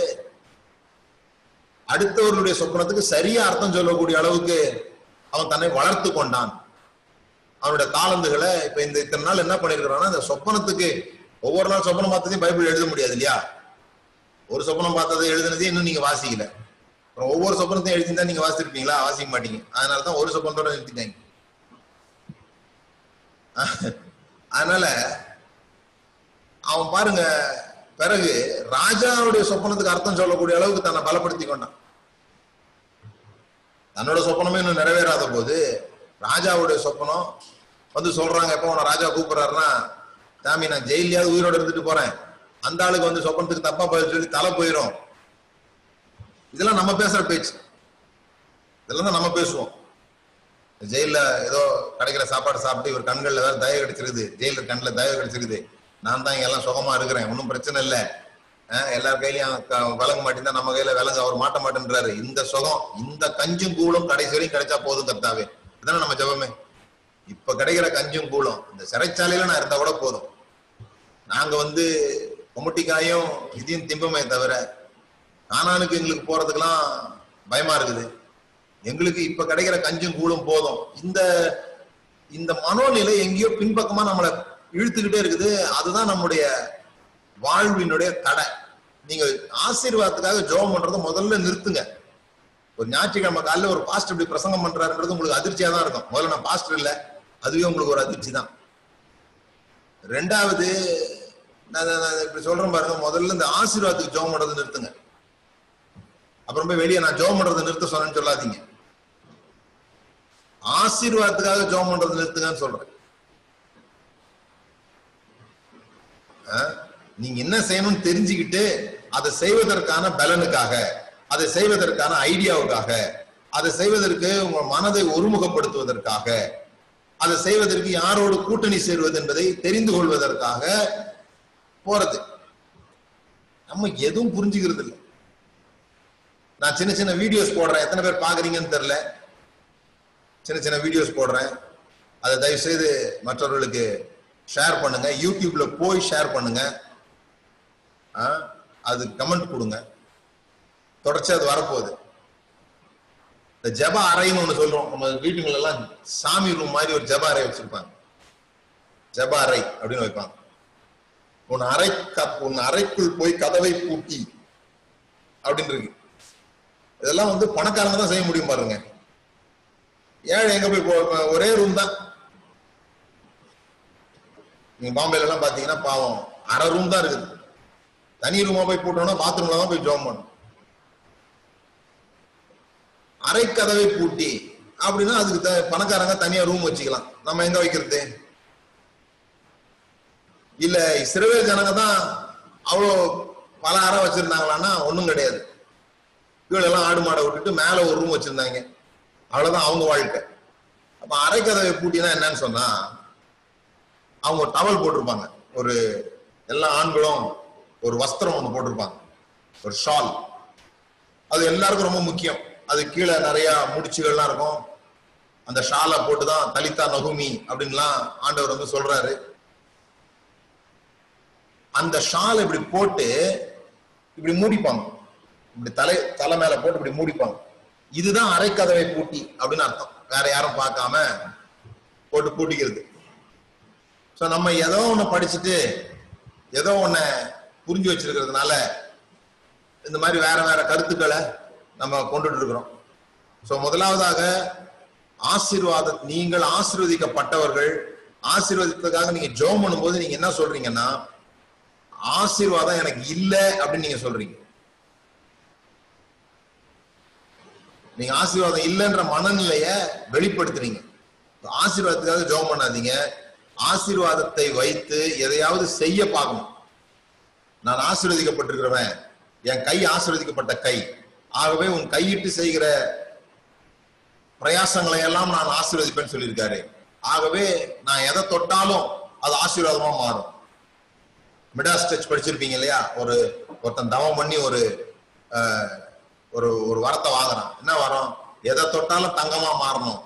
அடுத்தவர்களுடைய சொப்பனத்துக்கு சரியா அர்த்தம் சொல்லக்கூடிய அளவுக்கு அவன் தன்னை வளர்த்து கொண்டான். அவனுடைய தாளந்துகளை இப்ப இந்த இத்தனை நாள் என்ன பண்ணிருக்கிறான்னா இந்த சொப்பனத்துக்கு ஒவ்வொரு நாள் சொப்பனம் பார்த்ததையும் பைபிள் எழுத முடியாது இல்லையா? ஒரு சொப்பனம் பார்த்ததை எழுதுனதையும் இன்னும் நீங்க வாசிக்கல. அப்புறம் ஒவ்வொரு சொப்பனத்தையும் எழுதிருந்தா நீங்க வாசிச்சிருப்பீங்களா? வாசிக்க மாட்டீங்க. அதனாலதான் ஒரு சொப்பனத்தோட நிறுத்திட்டாங்க அதனால அவன் பாருங்க பிறகு ராஜாவுடைய சொப்பனத்துக்கு அர்த்தம் சொல்லக்கூடிய அளவுக்கு தன்னை பலப்படுத்தி கொண்டான். தன்னோட சொப்பனமே இன்னும் நிறைவேறாத போது ராஜாவுடைய சொப்பனம் வந்து சொல்றாங்க எப்போ உன ராஜா கூப்பிடுறாருன்னா சாமி நான் ஜெயிலியாவது உயிரோட இருந்துட்டு போறேன். அந்த ஆளுக்கு வந்து சொப்பனத்துக்கு தப்பா பதில் சொல்லி தலை போயிடும் இதெல்லாம் நம்ம பேசுற பேச்சு. இதெல்லாம் தான் நம்ம பேசுவோம். ஜெயில ஏதோ கிடைக்கிற சாப்பாடு சாப்பிட்டு இவர் கண்கள்ல ஏதாவது தயவு கிடைச்சிருக்குது. ஜெயிலர் கண்ணில் தயவு கிடைச்சிருக்குது. நான் தான் இங்க எல்லாம் சுகமா இருக்கிறேன். ஒன்றும் பிரச்சனை இல்லை. எல்லார் கையிலயும் க- மாட்டேன் நம்ம கையில விலங்கு அவர் மாட்ட மாட்டேன்றாரு. இந்த சுகம் இந்த கஞ்சும் கூழும் கடைசி வரையும் கிடைச்சா போதும் கர்த்தாவே. இதானே நம்ம ஜெபமே? இப்ப கிடைக்கிற கஞ்சும் கூழும் இந்த சிறைச்சாலையில நான் இருந்தா கூட போதும். நாங்க வந்து கொமுட்டிக்காயும் இதையும் திம்பமே தவிர கானானுக்கு எங்களுக்கு போறதுக்கெல்லாம் பயமா இருக்குது. எங்களுக்கு இப்ப கிடைக்கிற கஞ்சும் கூழும் போதும். இந்த இந்த மனோநிலை எங்கேயோ பின்பக்கமா நம்மளை இழுத்துக்கிட்டே இருக்குது. அதுதான் நம்முடைய வாழ்வினுடைய தடை. நீங்க ஆசீர்வாதத்துக்காக ஜெபம் பண்றதை முதல்ல நிறுத்துங்க. ஒரு ஞாயிற்றுக்கிழமை காலையில ஒரு பாஸ்டர் இப்படி பிரசங்கம் பண்றாருன்றது உங்களுக்கு அதிர்ச்சியா தான் இருக்கும். முதல்ல நான் பாஸ்டர் இல்ல. அதுவே உங்களுக்கு ஒரு அதிர்ச்சி தான். ரெண்டாவது நான் நான் இப்படி சொல்றேன் பாருங்க. முதல்ல இந்த ஆசீர்வாதத்துக்கு ஜெபம் பண்றது நிறுத்துங்க. அப்புறம் போய் வெளியே நான் ஜெபம் பண்றதை நிறுத்த சொன்னேன்னு சொல்லாதீங்க. ஆசீர்வாதத்துக்காக ஜெபம் பண்றதை நிறுத்துங்கன்னு சொல்றேன். நீங்க என்ன செய்யணும்னு தெரிஞ்சுக்கிட்டு அதை செய்வதற்கான பலனுக்காக அதை செய்வதற்கான ஐடியாவுக்காக அதை செய்வதற்கு உங்க மனதை ஒருமுகப்படுத்துவதற்காக அதை செய்வதற்கு யாரோடு கூட்டணி சேருவது என்பதை தெரிந்து கொள்வதற்காக போறது. நம்ம எதுவும் புரிஞ்சுக்கிறது இல்லை. நான் சின்ன சின்ன வீடியோஸ் போடுறேன். எத்தனை பேர் பாக்குறீங்கன்னு தெரியல. சின்ன சின்ன வீடியோஸ் போடுறேன். அதை தயவு செய்து மற்றவர்களுக்கு ஷேர் பண்ணுங்க. யூடியூப்ல போய் ஷேர் பண்ணுங்க. அது கமெண்ட் கொடுங்க. தொடர்ச்சி அது வரப்போகுது. இந்த ஜப அறைன்னு ஒண்ணு சொல்றோம். நம்ம வீட்டுகள் எல்லாம் சாமி ரூம் மாதிரி ஒரு ஜப அறை வச்சிருப்பாங்க. ஜப அறை அப்படின்னு வைப்பாங்க. உன் அறை க- உன் அறைக்குள் போய் கதவை பூட்டி அப்படின்னு இருக்கு. இதெல்லாம் வந்து பணக்காரங்க தான் செய்ய முடியும் பாருங்க. ஏழை எங்க போய் ஒரே ரூம் தான். நீங்க பாம்பேல எல்லாம் பாத்தீங்கன்னா பாவம். அரை ரூம் தான் இருக்குது. தனி ரூமா போய் போட்டோம்னா பாத்ரூம்ல தான் போய் ஜோம் பண்ணும் அரை கதவை பூட்டி அப்படின்னா அதுக்கு த- பணக்காரங்க தனியா ரூம் வச்சுக்கலாம். நம்ம எங்க வைக்கிறது? இல்ல சிறுவேல் ஜனங்க தான் அவ்வளோ பல அறை வச்சிருந்தாங்களான்னா ஒன்றும் கிடையாது. கீழே எல்லாம் ஆடு மாடை விட்டுட்டு மேல ஒரு ரூம் வச்சிருந்தாங்க. அவ்வளவுதான் அவங்க வாழ்க்கை. அப்ப அரை கதவை பூட்டினா என்னன்னு சொன்னா அவங்க ஒரு டவல் போட்டிருப்பாங்க. ஒரு எல்லா ஆண்களும் ஒரு வஸ்திரம் ஒண்ணு போட்டிருப்பாங்க. ஒரு ஷால் அது எல்லாருக்கும் ரொம்ப முக்கியம். அது கீழே நிறைய முடிச்சுகள்லாம் இருக்கும். அந்த ஷாலை போட்டுதான் தலிதா நகுமி அப்படின்லாம் ஆண்டவர் வந்து சொல்றாரு. அந்த ஷால் இப்படி போட்டு இப்படி மூடிப்பாங்க. இப்படி தலை தலை மேல போட்டு இப்படி மூடிப்பாங்க. இதுதான் அரைக்கதவை பூட்டி அப்படின்னு அர்த்தம். வேற யாரும் பார்க்காம போட்டு பூட்டிக்கிறது. ஸோ நம்ம ஏதோ ஒண்ணு படிச்சுட்டு ஏதோ ஒன்று புரிஞ்சு வச்சிருக்கிறதுனால இந்த மாதிரி வேற வேற கருத்துக்களை நம்ம கொண்டுட்டு இருக்கிறோம். ஸோ முதலாவதாக ஆசீர்வாத நீங்கள் ஆசீர்வதிக்கப்பட்டவர்கள் ஆசீர்வாதத்துக்காக நீங்க ஜெபம் பண்ணும்போது நீங்க என்ன சொல்றீங்கன்னா ஆசீர்வாதம் எனக்கு இல்லை அப்படின்னு நீங்க சொல்றீங்க. நீங்க ஆசீர்வாதம் இல்லைன்ற மனநிலைய வெளிப்படுத்துறீங்க. ஆசீர்வாதத்துக்காக ஜோம் பண்ணாதீங்க. ஆசீர்வாதத்தை வைத்து எதையாவது செய்ய பார்க்கணும். நான் ஆசீர்வதிக்கப்பட்டிருக்கிறவன். என் கை ஆசீர்வதிக்கப்பட்ட கை. ஆகவே உன் கையிட்டு செய்கிற பிரயாசங்களை எல்லாம் நான் ஆசீர்வதிப்பேன்னு சொல்லியிருக்காரு. ஆகவே நான் எதை தொட்டாலும் அது ஆசீர்வாதமா மாறும். மிடாஸ் டச் படிச்சிருப்பீங்க இல்லையா? ஒரு ஒருத்தன் தவம் பண்ணி ஒரு ஒரு ஒரு வரத்தை வாங்குறான். என்ன வரம்? எதை தொட்டாலும் தங்கமா மாறணும்.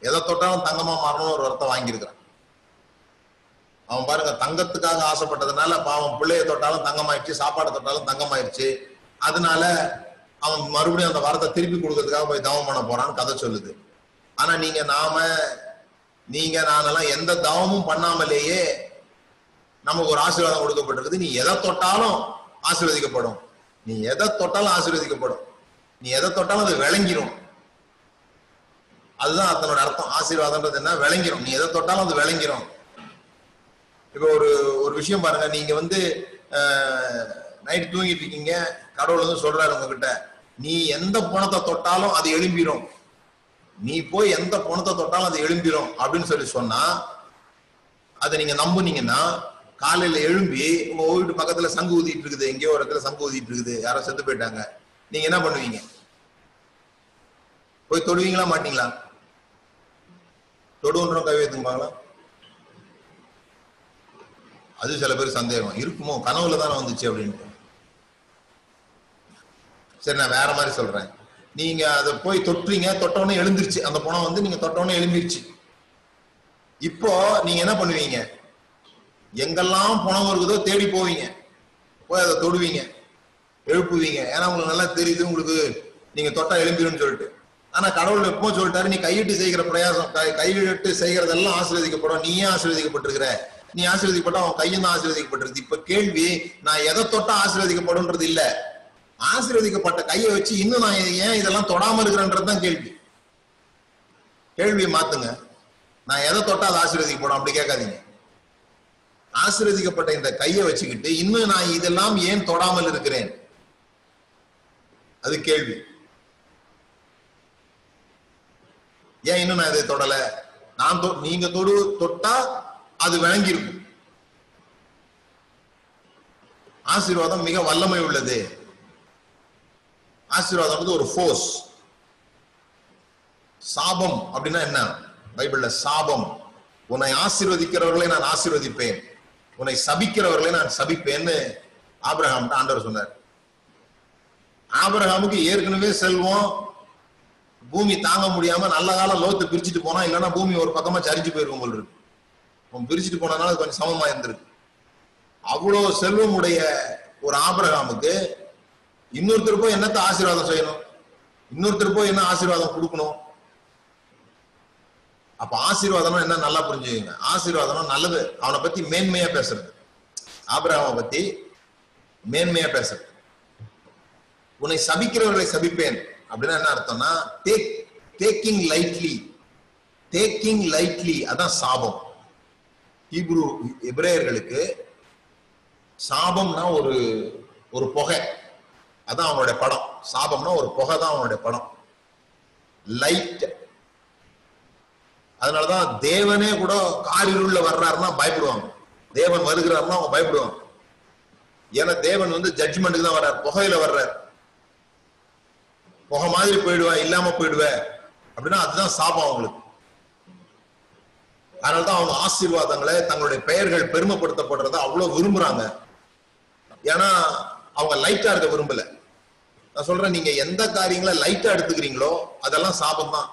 எதை தொட்டாலும் தங்கமா மாறணும் ஒரு வரத்தை வாங்கியிருக்கிறான். அவன் பாருங்க தங்கத்துக்காக ஆசைப்பட்டதுனால பாவம் பிள்ளைய தொட்டாலும் தங்கமாயிடுச்சு சாப்பாடு தொட்டாலும் தங்கமாயிடுச்சு. அதனால அவன் மறுபடியும் அந்த வரத்தை திருப்பி கொடுக்கறதுக்காக போய் தவம் பண்ண போறான்னு கதை சொல்லுது. ஆனா நீங்க நாம நீங்க நானெல்லாம் எந்த தவமும் பண்ணாமலேயே நமக்கு ஒரு ஆசீர்வாதம் கொடுக்கப்பட்டிருக்குது. நீ எதை தொட்டாலும் ஆசீர்வதிக்கப்படும். நீ எதை தொட்டாலும் ஆசீர்வதிக்கப்படும். நீ எதை தொட்டாலும் அது விளங்கிரும். அதுதான் அதனோட அர்த்தம். ஆசீர்வாதம்ன்றது என்ன? விளங்கிரும். நீ எதை தொட்டாலும் அது விளங்கிரும். இப்போ ஒரு ஒரு விஷயம் பாருங்க. நீங்க வந்து நைட் தூங்கிட்டு இருக்கீங்க. கடவுள் வந்து சொல்றாரு உங்ககிட்ட நீ எந்த பணத்தை தொட்டாலும் அது எழும்பிடும் நீ போய் எந்த பணத்தை தொட்டாலும் அது எழும்பிடும் அப்படின்னு சொல்லி சொன்னா அதை நீங்க நம்புனீங்கன்னா காலையில எழும்பி உங்க வீட்டு பக்கத்துல சங்கு ஊதிட்டு இருக்குது. எங்கேயோ ஒரு இடத்துல சங்கு ஊதிட்டு இருக்குது. யாரோ செத்து போயிட்டாங்க. நீங்க என்ன பண்ணுவீங்க? போய் தொடுவீங்களா மாட்டீங்களா? தொடுன்றோம் கை வைத்துப்பாங்களா அது சில பேர் சந்தேகம். இருக்குமோ? கனவுல தானே வந்துச்சு அப்படின்ட்டு. சரி நான் வேற மாதிரி சொல்றேன். நீங்க அதை போய் தொட்டுறீங்க தொட்டவுடனே எழுந்திருச்சு. அந்த பணம் வந்து நீங்க தொட்டவுடனே எழும்பிருச்சு. இப்போ நீங்க என்ன பண்ணுவீங்க? எங்கெல்லாம் பணம் இருக்குதோ தேடி போவீங்க. போய் அதை தொடுவீங்க. எழுப்புவீங்க. ஏன்னா உங்களுக்கு நல்லா தெரியுது உங்களுக்கு நீங்க தொட்டா எழும்பிரும்னு சொல்லிட்டு. ஆனா கடவுள் எப்போ சொல்லிட்டாரு நீ கையிட்டு செய்கிற பிரயாசம் கையிட்டு செய்கிறதெல்லாம் ஆசீர்வதிக்கப்படும். நீயே ஆசீர்வதிக்கப்பட்டிருக்கிற? நீ ஆசீர்வதிக்கப்பட்ட அவன் கையும் தான் ஆசீர்வதிக்கப்பட்டிருக்கு இப்ப கேள்வி நான் எதை தொட்டா ஆசீர்வதிக்கப்படும்ன்றது இல்ல. ஆசீர்வதிக்கப்பட்ட கையை வச்சு இன்னும் நான் ஏன் இதெல்லாம் தொடாம இருக்கிறேன்றதுதான் கேள்வி. கேள்வியை மாத்துங்க. நான் எதை தொட்டா அதை ஆசீர்வதிக்கப்படும்? அப்படி கேட்காதீங்க. ஆசீர்வதிக்கப்பட்ட இந்த கையை வச்சுக்கிட்டு இன்னும் நான் இதெல்லாம் ஏன் தொடாமல் இருக்கிறேன்? அது கேள்வி. ஏன் இன்னும் நான் இதை தொடல? நான் நீங்க தொடு தொட்டா அது விளங்கியிருக்கும். ஆசீர்வாதம் மிக வல்லமை உள்ளது. ஆசீர்வாதம் வந்து ஒரு ஃபோர்ஸ் சாபம் அப்படின்னா என்ன? பைபிள்ல சாபம். உன்னை ஆசீர்வதிக்கிறவர்களை நான் ஆசீர்வதிப்பேன். உன்னை சபிக்கிறவர்களை நான் சபிப்பேன்னு ஆபிரகாம் ஆண்டவர் சொன்னார். ஆபிரகாமுக்கு ஏற்கனவே செல்வம் பூமி தாங்க முடியாம நல்ல காலம் லோத்து பிரிச்சுட்டு போனா இல்லைன்னா பூமி ஒரு பக்கமா சரிஞ்சு போயிருக்கும் போல இருக்கு. அவன் பிரிச்சுட்டு போனதுனால அது கொஞ்சம் சமமா இருந்திருக்கு. அவ்வளவு செல்வம் உடைய ஒரு ஆபரகாமுக்கு இன்னொருத்தர் போய் என்னத்த ஆசீர்வாதம் செய்யணும்? இன்னொருத்தர் போய் என்ன ஆசீர்வாதம் கொடுக்கணும்? அப்ப ஆசீர்வாதம்னா என்ன? நல்லா புரிஞ்சுக்கோங்க. ஆசீர்வாதம்னா நல்லது. அவனை பத்தி மேன்மையா பேசுறது. ஆபரகாம பத்தி மேன்மையா பேசுறது. உன்னை சபிக்கிறவர்களை சபிப்பேன். அப்படின்னா என்ன அர்த்தம்னா take taking lightly taking lightly அதான் சாபம். ஹீப்ரு எபிரேயர்களுக்கு சாபம்னா ஒரு ஒரு புகை. அதான் அவனுடைய படம். சாபம்னா ஒரு புகை தான் அவனுடைய படம். லைட் அதனாலதான் தேவனே கூட காரிருள்ள வர்றாருன்னா பயப்படுவாங்க. தேவன் வருகிறாருன்னா அவங்க பயப்படுவாங்க. ஏன்னா தேவன் வந்து ஜட்ஜ்மெண்ட்டுக்கு தான் வர்றாரு. புகையில வர்றாரு. புகை மாதிரி போயிடுவேன் இல்லாம போயிடுவேன் அப்படின்னா அதுதான் சாபம் அவங்களுக்கு. அதனாலதான் அவங்க ஆசீர்வாதங்களை தங்களுடைய பெயர்கள் பெருமைப்படுத்தப்படுறத அவ்வளவு விரும்புறாங்க. ஏன்னா அவங்க லைட்டா இருக்க விரும்பல. நான் சொல்றேன் நீங்க எந்த காரியங்களை லைட்டா எடுத்துக்கிறீங்களோ அதெல்லாம் சாபம் தான்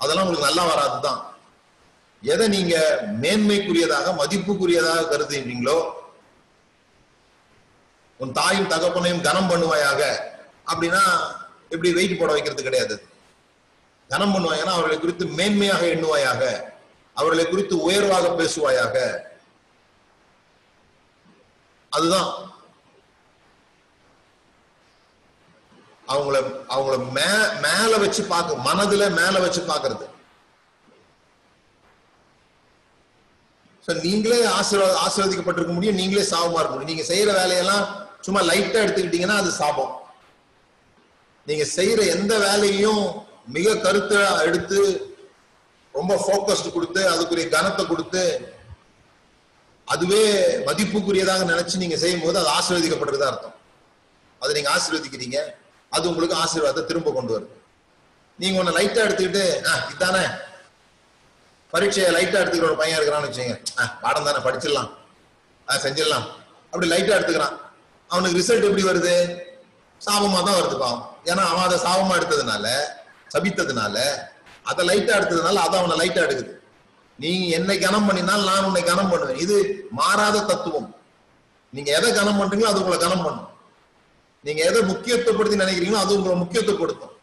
அதெல்லாம் உங்களுக்கு நல்லா வராதுதான். எதை நீங்க மேன்மைக்குரியதாக மதிப்புக்குரியதாக கருதுகிறீங்களோ உன் தாயும் தகப்பனையும் கனம் பண்ணுவாயாக அப்படின்னா இப்படி வெயிட் போட வைக்கிறது கிடையாது. கனம் பண்ணுவாங்கன்னா அவர்களை குறித்து மேன்மையாக எண்ணுவாயாக. அவர்களை குறித்து உயர்வாக பேசுவாயாக. அதுதான். அவங்கள அவங்கள மே மேல வச்சு பார்க்க மனதுல மேல வச்சு பாக்குறது. நீங்களே ஆசீர்வாத ஆசீர்வதிக்கப்பட்டிருக்க முடியும். நீங்களே சாபமா இருக்க முடியும். நீங்க செய்யற வேலையெல்லாம் சும்மா லைட்டா எடுத்துக்கிட்டீங்கன்னா அது சாபம். நீங்க செய்யற எந்த வேலையும் மிக கருத்தா எடுத்து ரொம்ப ஃபோக்கஸ்டு கொடுத்து அதுக்குரிய கனத்தை கொடுத்து அதுவே மதிப்புக்குரியதாக நினைச்சு நீங்க செய்யும் போது அது ஆசீர்வதிக்கப்படுறதா அர்த்தம். அதை நீங்க ஆசீர்வதிக்கிறீங்க அது உங்களுக்கு ஆசீர்வாதத்தை திரும்ப கொண்டு வருது நீங்க ஒன்னு லைட்டா எடுத்துக்கிட்டு ஆ இதானே? பரீட்சையை லைட்டா எடுத்துக்கிற ஒரு பையன் இருக்கிறான்னு வச்சுங்க ஆ பாடம் தானே படிச்சிடலாம். ஆ செஞ்சிடலாம். அப்படி லைட்டா எடுத்துக்கிறான். அவனுக்கு ரிசல்ட் எப்படி வருது? சாபமா தான் வருது பாவம். ஏன்னா அவன் அதை சாபமா எடுத்ததுனால சபித்ததுனால அதை லைட்டா எடுத்ததுனால அதை அவனை லைட்டா எடுக்குது. நீ என்னை கனம் பண்ணினால் நான் உன்னை கனம் பண்ணுவேன். இது மாறாத தத்துவம். நீங்க எதை கனம் பண்றீங்களோ அது உங்களை கனம் பண்ணும். நீங்க எதை முக்கியத்துவப்படுத்தி நினைக்கிறீங்களோ அது உங்களை முக்கியத்துவப்படுத்தும்.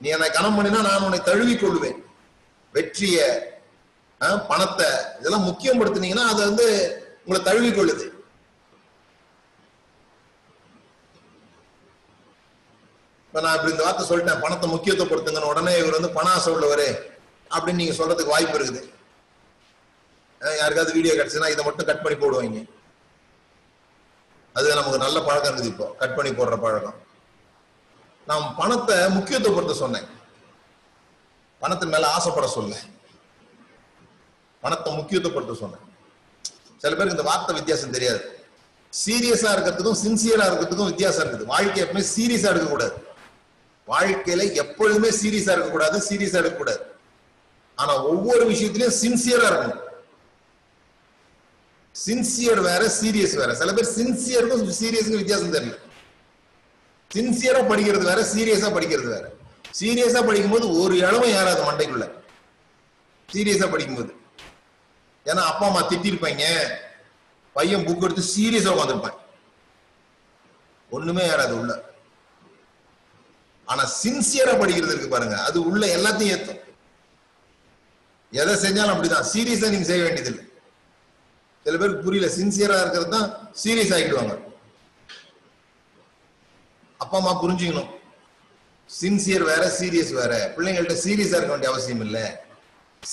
நீ என்னை கனம் பண்ணினா நான் உன்னை தழுவி கொள்வேன். வெற்றிய பணத்தை இதெல்லாம் முக்கியப்படுத்தினீங்கன்னா அது வந்து உங்களை தழுவி கொள்ளுது. இப்ப நான் இப்படி இந்த வார்த்தை சொல்லிட்டேன் பணத்தை முக்கியத்துவப்படுத்துங்கன்னு உடனே இவர் வந்து பண ஆசை உள்ளவர் அப்படின்னு நீங்க சொல்றதுக்கு வாய்ப்பு இருக்குது. யாருக்காவது வீடியோ கிடைச்சுன்னா இதை மட்டும் கட் பண்ணி போடுவாங்க. அது நமக்கு நல்ல பழக்கம் இருக்குது இப்போ கட் பண்ணி போடுற பழக்கம். நான் பணத்தை முக்கியத்துவப்படுத்த சொன்னேன். பணத்தின் மேல ஆசைப்பட சொல்ல. பணத்தை முக்கியத்துவப்படுத்த சொன்னேன். சில பேருக்கு இந்த வார்த்தை வித்தியாசம் தெரியாது. சீரியஸா இருக்கிறதுக்கும் சின்சியரா இருக்கிறதுக்கும் வித்தியாசம் இருக்குது. வாழ்க்கை எப்பவுமே சீரியஸா இருக்கக்கூடாது வாழ்க்கையில எப்பொழுதுமே சீரியஸா இருக்கக்கூடாது சீரியஸா இருக்கக்கூடாது. ஆனா ஒவ்வொரு விஷயத்திலயும் சின்சியரா இருக்கணும். சின்சியர் வேற சீரியஸ் வேற. சில பேர் சின்சியருக்கும் சீரியஸுக்கும் வித்தியாசம் தெரியல சின்சியரா படிக்கிறது வேற சீரியஸா படிக்கிறது வேற. சீரியஸா படிக்கும்போது ஒரு இளவும் ஏறாது மண்டைக்குள்ள. சீரியஸா படிக்கும்போது. ஏன்னா அப்பா அம்மா திட்டிருப்பாங்க. பையன் புக் எடுத்து சீரியஸா உட்காந்துருப்பான் ஒண்ணுமே ஏறாது உள்ள. ஆனா சின்சியரா படிக்கிறது இருக்கு பாருங்க. அது உள்ள எல்லாத்தையும் ஏத்தும். எதை செஞ்சாலும் அப்படிதான். சீரியஸா நீங்க செய்ய வேண்டியதில்லை. சில பேருக்கு புரியல. சின்சியரா இருக்கிறது தான் சீரியஸ் ஆகிடுவாங்க அப்பா அம்மா புரிஞ்சுக்கணும். சின்சியர் வேற சீரியஸ் வேற. பிள்ளைங்கள்ட்ட சீரியஸா இருக்க வேண்டிய அவசியம் இல்லை.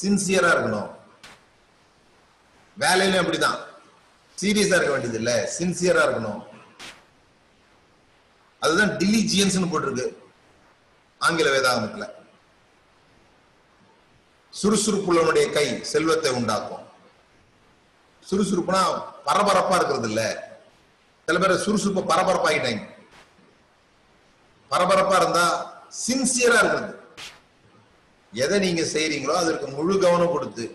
சின்சியரா இருக்கணும். வேலையிலும் அப்படிதான். சீரியஸா இருக்க வேண்டியது இல்லை சின்சியரா இருக்கணும். அதுதான் டிலிஜியன்ஸ்னு போட்டிருக்கு. ஆங்கில வேதாகமத்துல. சுறுசுறுப்புள்ளவனுடைய கை செல்வத்தை உண்டாக்கும். சுறுசுறுப்புனா பரபரப்பா இருக்கிறது இல்ல சில பேர் சுறுசுறுப்பை பரபரப்பாகிட்டாங்க பரபரப்பா இருந்தா சின்சியரா இருக்கிறது. எதை நீங்க செய்யறீங்களோ அதற்கு முழு கவனம் கொடுத்து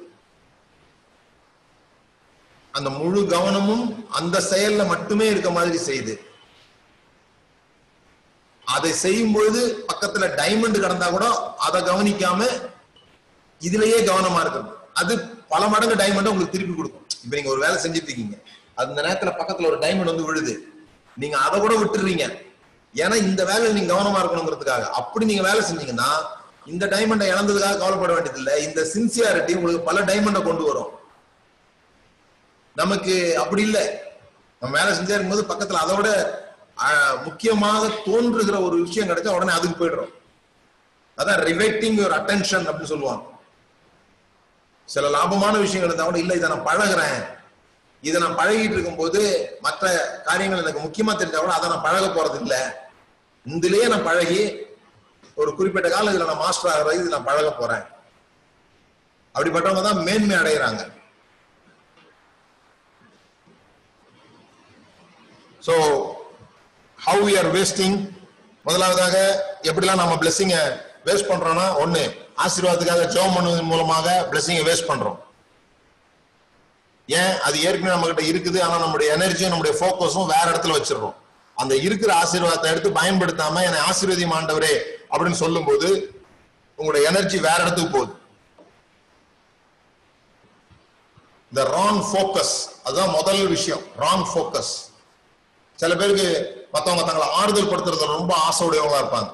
அந்த முழு கவனமும் அந்த செயல்ல மட்டுமே இருக்க மாதிரி செய்து அதை செய்யும் பொழுது பக்கத்துல டைமண்ட் கடந்தா கூட அதை கவனிக்காம இதுலயே கவனமா இருக்கணும். அது பல மடங்கு டைமண்ட் உங்களுக்கு திருப்பி கொடுக்கும். இப்ப நீங்க ஒரு வேலை செஞ்சுட்டு இருக்கீங்க. அந்த நேரத்துல பக்கத்துல ஒரு டைமண்ட் வந்து விழுது. நீங்க அதை கூட விட்டுறீங்க. ஏன்னா இந்த வேலையில நீங்க கவனமா இருக்கணுங்கிறதுக்காக. அப்படி நீங்க வேலை செஞ்சீங்கன்னா இந்த டைமண்டை இழந்ததுக்காக கவலைப்பட வேண்டியது இல்லை இந்த சின்சியாரிட்டி உங்களுக்கு பல டைமண்டை கொண்டு வரும். நமக்கு அப்படி இல்லை. நம்ம வேலை செஞ்சே இருக்கும்போது பக்கத்துல அதோட முக்கியமாக தோன்றுகிற ஒரு விஷயம் கிடைச்சா உடனே அதுக்கு போயிடுறோம். அதான் ரிவைட்டிங் யுவர் அட்டென்ஷன் அப்படின்னு சொல்லுவாங்க. சில லாபமான விஷயங்கள் இருந்தால் கூட இல்ல இதை நான் பழகுறேன். இதை நான் பழகிட்டு இருக்கும்போது மற்ற காரியங்கள் எனக்கு முக்கியமா தெரிஞ்சா கூட அதை நான் பழக போறது இல்லை இதுலயே நான் பழகி ஒரு குறிப்பிட்ட காலம் இதுல நான் மாஸ்டர் ஆகிறது இது நான் பழக போறேன். அப்படிப்பட்டவங்க தான் மேன்மை அடைகிறாங்க. So how we are wasting முதலாவதாக எப்படிலாம் நம்ம பிளெஸிங்கை வேஸ்ட் பண்றோம்னா ஒண்ணு ஆசீர்வாதத்துக்காக ஜெபம் பண்ணுவதன் மூலமாக பிளெஸிங்கை வேஸ்ட் பண்றோம். ஏன்? அது ஏற்கனவே நம்ம கிட்ட இருக்குது ஆனா நம்முடைய எனர்ஜியும் நம்முடைய ஃபோக்கஸும் வேற இடத்துல வச்சிடுறோம். அந்த இருக்கிற ஆசீர்வாதத்தை எடுத்து பயன்படுத்தாம என்னை ஆசீர்வதி மாண்டவரே அப்படின்னு சொல்லும்போது உங்களுடைய எனர்ஜி வேற இடத்துக்கு போகுது. இந்த ராங் ஃபோக்கஸ் அதுதான் முதல் விஷயம். ராங் ஃபோக்கஸ் சில பேருக்கு மற்றவங்க தங்களை ஆறுதல் படுத்துறது ரொம்ப ஆசையுடையவங்களா இருப்பாங்க.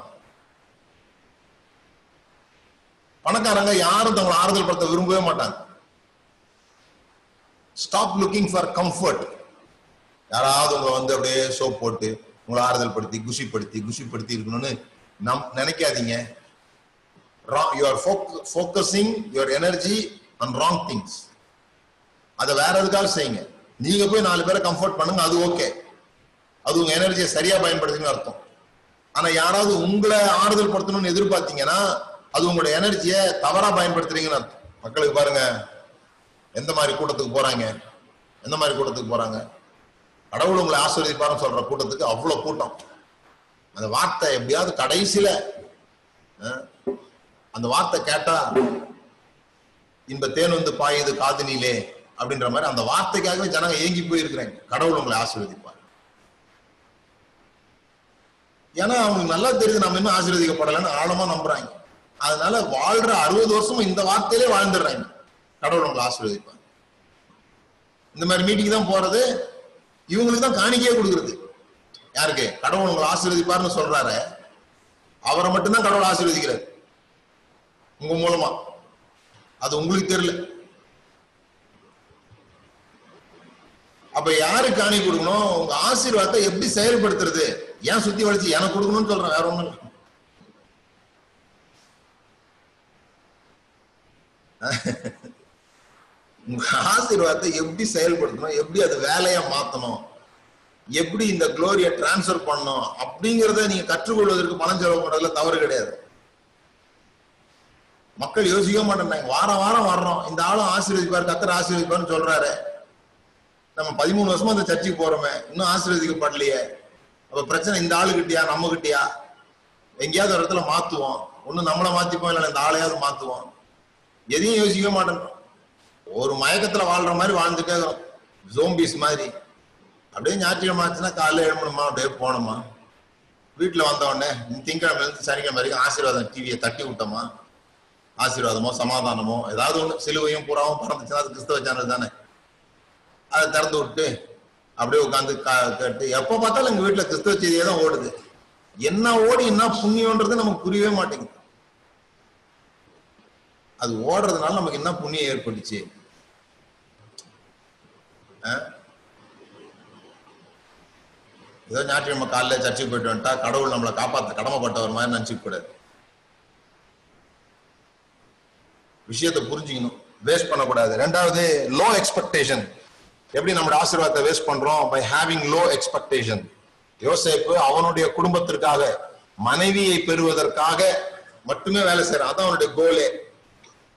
பணக்காரங்க யாரும் தங்களை ஆறுதல் படுத்த விரும்பவே மாட்டாங்க. ஸ்டாப் லுக்கிங் ஃபார் கம்ஃபர்ட் யாராவது உங்களை வந்து அப்படியே சோப் போட்டு உங்களை ஆறுதல் படுத்தி குஷிப்படுத்தி குஷிப்படுத்தி இருக்கணும்னு நம் நினைக்காதீங்க. You are focusing your energy and wrong things அதை வேற எதுக்காக செய்யுங்க. நீங்க போய் நாலு பேரை கம்ஃபர்ட் பண்ணுங்க அது ஓகே அது உங்க எனர்ஜியை சரியா பயன்படுத்துன்னு அர்த்தம். ஆனா யாராவது உங்களை ஆறுதல் படுத்தணும்னு எதிர்பார்த்தீங்கன்னா அது உங்களோட எனர்ஜியை தவறா பயன்படுத்துறீங்கன்னு அர்த்தம். மக்களுக்கு பாருங்க எந்த மாதிரி கூட்டத்துக்கு போறாங்க? எந்த மாதிரி கூட்டத்துக்கு போறாங்க? கடவுள் உங்களை ஆசீர்வதிப்பாருன்னு சொல்ற கூட்டத்துக்கு அவ்வளவு கூட்டம். அந்த வார்த்தை எப்படியாவது கடைசியில அந்த வார்த்தை கேட்டா இந்த தேன் வந்து பாயுது காதினிலே அப்படின்ற மாதிரி அந்த வார்த்தைக்காகவே ஜனங்க ஏங்கி போயிருக்கிறாங்க. கடவுள் உங்களை ஆசீர்வதிப்பார். ஏன்னா அவங்களுக்கு நல்லா தெரியுது நம்ம இன்னும் ஆசீர்வதிக்கப்படலைன்னு ஆழமா நம்புறாங்க. அதனால வாழ்ற அறுபது வருஷமும் இந்த வார்த்தையிலே வாழ்ந்துடுறாங்க. கடவுள் உங்களை ஆசீர்வதிப்பாங்க இந்த மாதிரி மீட்டிங் தான் போறது. இவங்களுக்கு தான் காணிக்கையே கொடுக்குறது. யாருக்கு? கடவுள் உங்களை ஆசீர்வதிப்பாருன்னு சொல்றாரு. அவரை மட்டும்தான் கடவுள் ஆசீர்வதிக்கிறார். உங்க மூலமா. அது உங்களுக்கு தெரியல. அப்ப யாரு காணி கொடுக்கணும்? உங்க ஆசீர்வாதத்தை எப்படி செயல்படுத்துறது? ஏன் சுத்தி வளைச்சு எனக்கு கொடுக்கணும்னு சொல்றேன் வேற ஒண்ணும் உங்க ஆசீர்வாதத்தை எப்படி செயல்படுத்தணும்? எப்படி அது வேலையா மாத்தணும்? எப்படி இந்த குளோரியை டிரான்ஸ்ஃபர் பண்ணணும்? அப்படிங்கறத நீங்க கற்றுக்கொள்வதற்கு பணம் செலவு பண்றதுல தவறு கிடையாது. மக்கள் யோசிக்க மாட்டேன் வாரம் வாரம் வர்றோம். இந்த ஆளும் ஆசீர்வதிப்பார் கத்தர் ஆசீர்வதிப்பார்னு சொல்றாரு. நம்ம பதிமூணு வருஷமா அந்த சர்ச்சுக்கு போறோமே. இன்னும் ஆசீர்வதிக்கப்படலையே. அப்ப பிரச்சனை இந்த ஆளு கிட்டயா நம்ம கிட்டயா எங்கேயாவது ஒரு இடத்துல மாத்துவோம். ஒண்ணு நம்மள மாத்திப்போம் இல்ல இந்த ஆளையாவது மாத்துவோம். எதையும் யோசிக்க மாட்டேன்றோம் ஒரு மயக்கத்துல வாழ்ற மாதிரி வாழ்ந்துட்டே ஜோம்பீஸ் ஜோம்பிஸ் மாதிரி. அப்படியே ஞாயிற்றுக்கிழமை ஆச்சுன்னா காலைல எழுமணுமா அப்படியே போனோமா வீட்டுல வந்த உடனே திங்கக்கிழமை இருந்து சனிக்கிழமை வரைக்கும் ஆசீர்வாதம் டிவியை தட்டி விட்டோமா? ஆசீர்வாதமோ சமாதானமோ? ஏதாவது ஒண்ணு சிலுவையும் பூராவும் பறந்துச்சுன்னா அது கிறிஸ்தவ சேனல் தானே. அதை திறந்து விட்டு அப்படியே உட்காந்து கேட்டு எப்ப பார்த்தாலும் எங்க வீட்டுல கிறிஸ்தவ செய்தியே தான் ஓடுது. என்ன ஓடி என்ன புண்ணியம்ன்றது நமக்கு புரியவே மாட்டேங்குது. அது ஓடுறதுனால நமக்கு என்ன புண்ணியம் ஏற்பட்டுச்சு? ஆ? ஏதோ ஞாயிற்றுக்கிழமை காலைல சர்ச்சுக்கு போயிட்டு வந்துட்டா கடவுள் நம்மளை காப்பாத்த கடமைப்பட்டவர் மாதிரி நினைச்சுக்க கூடாது. விஷயத்தை புரிஞ்சுக்கணும். வேஸ்ட் பண்ணக்கூடாது. ரெண்டாவது லோ எக்ஸ்பெக்டேஷன் எப்படி நம்மளோட ஆசீர்வாதத்தை வேஸ்ட் பண்றோம்? பை ஹேவிங் லோ எக்ஸ்பெக்டேஷன் யோசேப்பு அவனுடைய குடும்பத்திற்காக மனைவியை பெறுவதற்காக மட்டுமே வேலை செய்யறான் அதான் அவனுடைய கோலே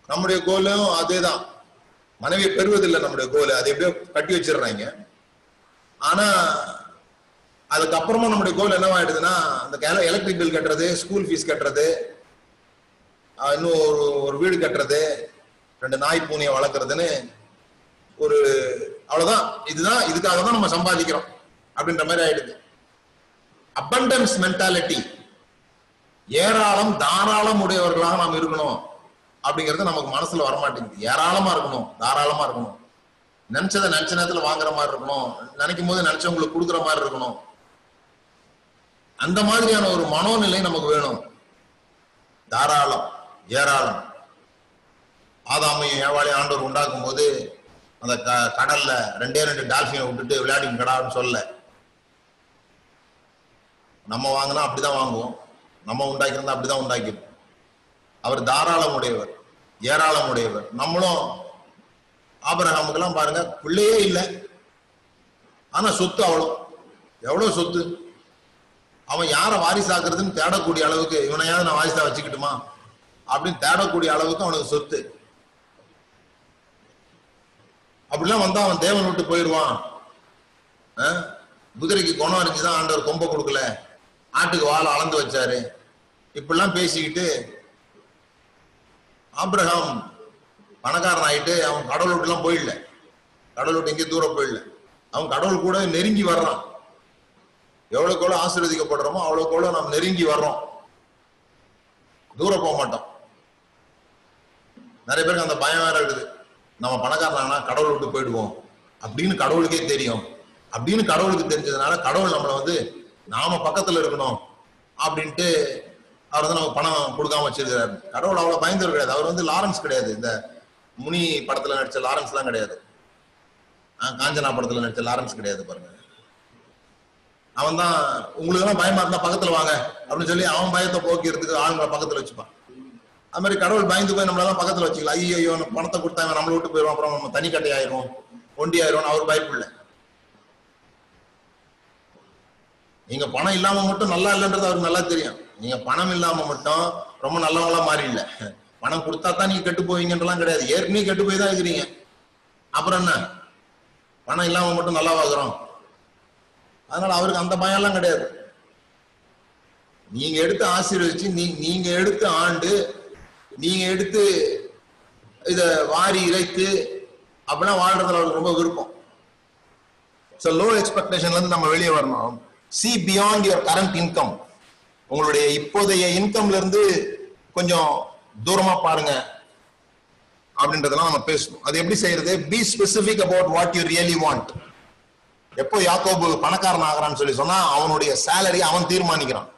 நம்முடைய கோலும் அதேதான். மனைவியை பெறுவதில்லை நம்முடைய கோல் அது எப்படியோ கட்டி வச்சிடுறாங்க. ஆனா அதுக்கப்புறமா நம்முடைய கோல் என்னவாயிடுதுன்னா அந்த எலக்ட்ரிக் பில் கட்டுறது ஸ்கூல் ஃபீஸ் கட்டுறது இன்னும் ஒரு ஒரு வீடு கட்டுறது ரெண்டு நாய் பூனையை வளர்க்குறதுன்னு ஒரு அவ்வளவுதான். இதுதான் இதுக்காக தான் நம்ம சம்பாதிக்கிறோம். அப்படின்ற மாதிரி ஆயிடுது. அபண்டன்ஸ் மென்டாலிட்டி ஏராளம் தாராளம் உடையவர்களாக நாம் இருக்கணும். அப்படிங்கிறது நமக்கு மனசுல வரமாட்டேங்குது. ஏராளமா இருக்கணும் தாராளமா இருக்கணும். நினைச்சதை நினைச்ச நேரத்துல வாங்குற மாதிரி இருக்கணும். நினைக்கும் போது நினைச்சவங்களுக்கு கொடுக்குற மாதிரி இருக்கணும். அந்த மாதிரியான ஒரு மனோநிலை நமக்கு வேணும். தாராளம் ஏராளம். ஆதாமையும் ஏவாளையும் ஆண்டவர் உண்டாக்கும் போது அந்த க- கடல்ல ரெண்டே ரெண்டு டால்பினை விட்டுட்டு விளையாடிங்க கடான்னு சொல்ல. நம்ம வாங்கினா அப்படிதான் வாங்குவோம். நம்ம உண்டாக்கியிருந்தா அப்படிதான் உண்டாக்கிருப்போம் அவர் தாராளம் உடையவர் ஏராளம் உடையவர். நம்மளும் ஆபரகாமுக்கெல்லாம் பாருங்க பிள்ளையே இல்லை. ஆனா சொத்து அவ்வளோ எவ்வளவு சொத்து? அவன் யாரை வாரிசாக்குறதுன்னு தேடக்கூடிய அளவுக்கு இவனையாவது நான் வாரிசா வச்சுக்கிட்டுமா? அப்படின்னு தேடக்கூடிய அளவுக்கு அவனுக்கு சொத்து. அப்படிலாம் வந்தா அவன் தேவன் விட்டு போயிடுவான். ஆ? குதிரைக்கு குணம் இருந்துச்சுதான் ஆண்டவர் கொம்ப கொடுக்கல. ஆட்டுக்கு வாழை அளந்து வச்சாரு. இப்படிலாம் பேசிக்கிட்டு ஆப்ரஹாம் பணக்காரன் ஆயிட்டு அவன் கடவுள் விட்டுலாம் போயிடல. கடவுள் விட்டு எங்கேயும் தூரம் போயிடல. அவன் கடவுள் கூட நெருங்கி வர்றான். எவ்வளோக்கு எவ்வளோ ஆசீர்வதிக்கப்படுறோமோ அவ்வளோக்கு எவ்வளோ நாம் நெருங்கி வர்றோம். தூரம் போக மாட்டோம். நிறைய பேருக்கு அந்த பயம் வேற இருக்குது. நம்ம பணக்காரனா கடவுள் விட்டு போயிடுவோம். அப்படின்னு கடவுளுக்கே தெரியும். அப்படின்னு கடவுளுக்கு தெரிஞ்சதுனால கடவுள் நம்மளை வந்து நாம பக்கத்துல இருக்கணும். அப்படின்ட்டு அவர் வந்து நமக்கு பணம் கொடுக்காம வச்சிருக்கிறாரு. கடவுள் அவ்வளவு பயந்து கிடையாது. அவர் வந்து லாரன்ஸ் கிடையாது. இந்த முனி படத்துல நடிச்ச லாரன்ஸ் எல்லாம் கிடையாது காஞ்சனா படத்துல நடிச்ச லாரன்ஸ் கிடையாது பாருங்க. அவன் தான் உங்களுக்கு எல்லாம் பயமா இருந்தா பக்கத்துல வாங்க. அப்படின்னு சொல்லி அவன் பயத்தை போக்கிறதுக்கு ஆளுங்களை பக்கத்துல வச்சுப்பான். அது மாதிரி கடவுள் பயந்து போய் நம்மளெல்லாம் பக்கத்துல வச்சுக்கலாம் ஐயோ ஐயோ பணத்தை கொடுத்தா இவன் நம்மளை விட்டு போயிடும் அப்புறம் நம்ம தனி கட்டை ஆயிரும் ஒண்டி ஆயிரும் அவர் பயப்படல நீங்க பணம் இல்லாம மட்டும் நல்லா இல்லைன்றது அவருக்கு நல்லா தெரியும். நீங்க பணம் இல்லாம மட்டும் ரொம்ப நல்லவங்களா மாறி இல்ல. பணம் கொடுத்தா தான் நீங்க கெட்டு போவீங்கன்றலாம் கிடையாது. ஏற்கனவே கெட்டு போய் தான் இருக்கிறீங்க. அப்புறம் என்ன? பணம் இல்லாம மட்டும் நல்லா வாங்குறோம் அதனால அவருக்கு அந்த பயம் எல்லாம் கிடையாது. நீங்க எடுத்து ஆசீர்வதிச்சு நீங்க எடுத்து ஆண்டு நீங்க எடுத்து இத வாரி இறைத்து அப்படிலாம் வாழ்றதுல அவருக்கு ரொம்ப விருப்பம். ஸோ லோ எக்ஸ்பெக்டேஷன்ல இருந்து நம்ம வெளியே வரணும். See beyond your current income உங்களுடைய இப்போதைய இன்கம்ல இருந்து கொஞ்சம் தூரமா பாருங்க. அப்படின்றதெல்லாம் நம்ம பேசணும். அது எப்படி செய்யறது? Be specific about what you really want எப்போ யாக்கோபு பணக்காரன் ஆகிறான்னு சொல்லி சொன்னா அவனுடைய சேலரி அவன் தீர்மானிக்கிறான்.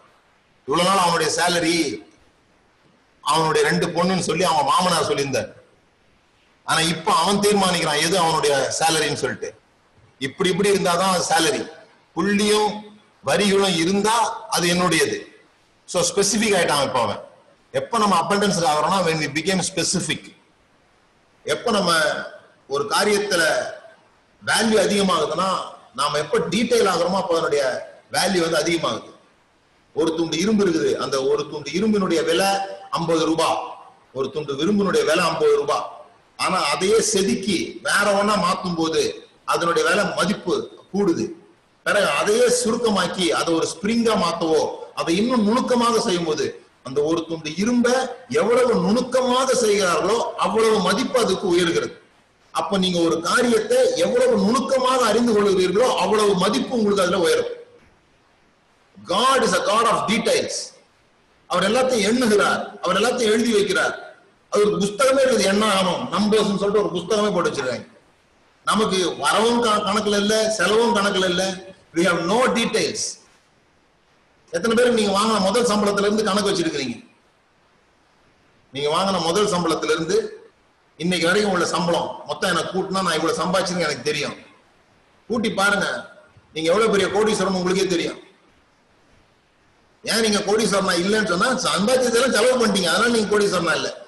இவ்வளவு நாள் அவனுடைய சேலரி அவனுடைய ரெண்டு பொண்ணுன்னு சொல்லி அவன் மாமனார் சொல்லியிருந்தார். ஆனா இப்ப அவன் தீர்மானிக்கிறான் எது அவனுடைய சேலரின்னு சொல்லிட்டு. இப்படி இப்படி இருந்தாதான் சேலரி. புள்ளியும் வரிகளும் இருந்தா அது என்னுடையது. சோ ஸ்பெசிபிக் ஆயிட்டான் இப்ப அவன். எப்ப நம்ம abundance ஆகிறோம்னா வென் வி பிகேம் ஸ்பெசிஃபிக் எப்ப நம்ம ஒரு காரியத்துல வேல்யூ அதிகமாகுதுன்னா நாம எப்ப டீட்டெயில் ஆகுறோமோ அப்ப அதனுடைய வேல்யூ வந்து அதிகமாகுது. ஒரு துண்டு இரும்பு இருக்குது. அந்த ஒரு துண்டு இரும்பினுடைய விலை ஐம்பது ரூபாய் ஒரு துண்டு இரும்பினுடைய விலை ஐம்பது ரூபாய் ஆனா அதையே செதுக்கி வேற ஒண்ணா மாத்தும் போது அதனுடைய விலை மதிப்பு கூடுது. பிறகு அதையே சுருக்கமாக்கி அதை ஒரு ஸ்பிரிங்கா மாத்தவோ அதை இன்னும் நுணுக்கமாக செய்யும் போது அந்த ஒரு துண்டு இரும்ப எவ்வளவு நுணுக்கமாக செய்கிறார்களோ அவ்வளவு மதிப்பு அதுக்கு உயர்கிறது. அப்ப நீங்க ஒரு காரியத்தை எவ்வளவு நுணுக்கமாக அறிந்து கொள்கிறீர்களோ அவ்வளவு மதிப்பு உங்களுக்கு அதுல உயரும். God is a God of details அவர் எல்லாத்தையும் எண்ணுகிறார். அவர் எல்லாத்தையும் எழுதி வைக்கிறார். அது ஒரு புஸ்தகமே இருக்குது என்ன ஆகும் நம்பர்ஸ் சொல்லிட்டு ஒரு புஸ்தகமே போட்டு வச்சிருக்காங்க. நமக்கு வரவும் க- கணக்குல இல்ல செலவும் கணக்குல இல்ல. வி ஹவ் நோ டீடைல்ஸ் எத்தனை பேர் நீங்க வாங்கின முதல் சம்பளத்துல இருந்து கணக்கு வச்சிருக்கிறீங்க? நீங்க வாங்கின முதல் சம்பளத்துல இருந்து இன்னைக்கு வரைக்கும் உள்ள சம்பளம். மொத்தம் எனக்கு கூட்டினா நான் இவ்வளவு சம்பாதிச்சிருக்கேன் எனக்கு தெரியும். கூட்டி பாருங்க. நீங்க எவ்வளவு பெரிய கோடீஸ்வரம் உங்களுக்கே தெரியும். ஏன் நீங்க கோடீஸ்வரனா இல்லைன்னு சொன்னா சம்பாதிச்சதெல்லாம் செலவு பண்ணிட்டீங்க. அதனால நீங்க கோடீஸ்வரனா இல்ல.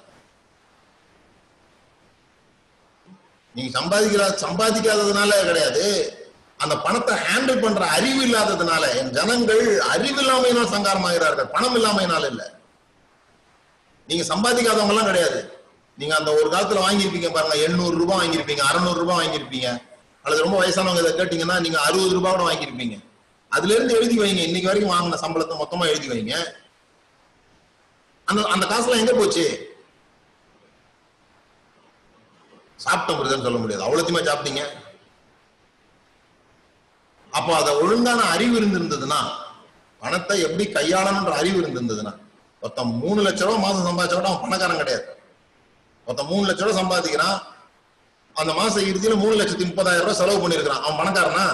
நீங்க சம்பாதிக்கிற சம்பாதிக்காததுனால கிடையாது. அந்த பணத்தை ஹேண்டில் பண்ற அறிவு இல்லாததுனால என் ஜனங்கள் அறிவு இல்லாமையினால் சங்காரமாகிறார்கள் பணம் இல்லாமையினால் இல்ல. நீங்க சம்பாதிக்காதவங்க எல்லாம் கிடையாது. நீங்க அந்த ஒரு காலத்துல வாங்கியிருப்பீங்க பாருங்க எண்ணூறு ரூபாய் வாங்கியிருப்பீங்க அறுநூறு ரூபாய் வாங்கியிருப்பீங்க. அல்லது ரொம்ப வயசானவங்க இதை கேட்டீங்கன்னா நீங்க அறுபது ரூபாய் கூட வாங்கியிருப்பீங்க. அதுல இருந்து எழுதி வைங்க. இன்னைக்கு வரைக்கும் வாங்கின சம்பளத்தை மொத்தமா எழுதி வைங்க. அந்த அந்த காசுலாம் எங்க போச்சு? சாப்பிட்ட முடியுதுன்னு சொல்ல முடியாது. அவ்வளோத்தையுமே சாப்பிட்டீங்க. அப்போ அதை ஒழுங்கான அறிவு இருந்திருந்ததுன்னா பணத்தை எப்படி கையாளணுன்ற அறிவு இருந்திருந்ததுன்னா ஒருத்தன் மூணு லட்ச ரூபா மாசம் சம்பாதிச்சா கூட அவன் பணக்காரன் கிடையாது. ஒருத்தன் மூணு லட்ச ரூபா சம்பாதிக்கிறான். அந்த மாச இறுதியில மூணு லட்சத்தி முப்பதாயிரம் ரூபாய் செலவு பண்ணிருக்கிறான் அவன் பணக்காரனா?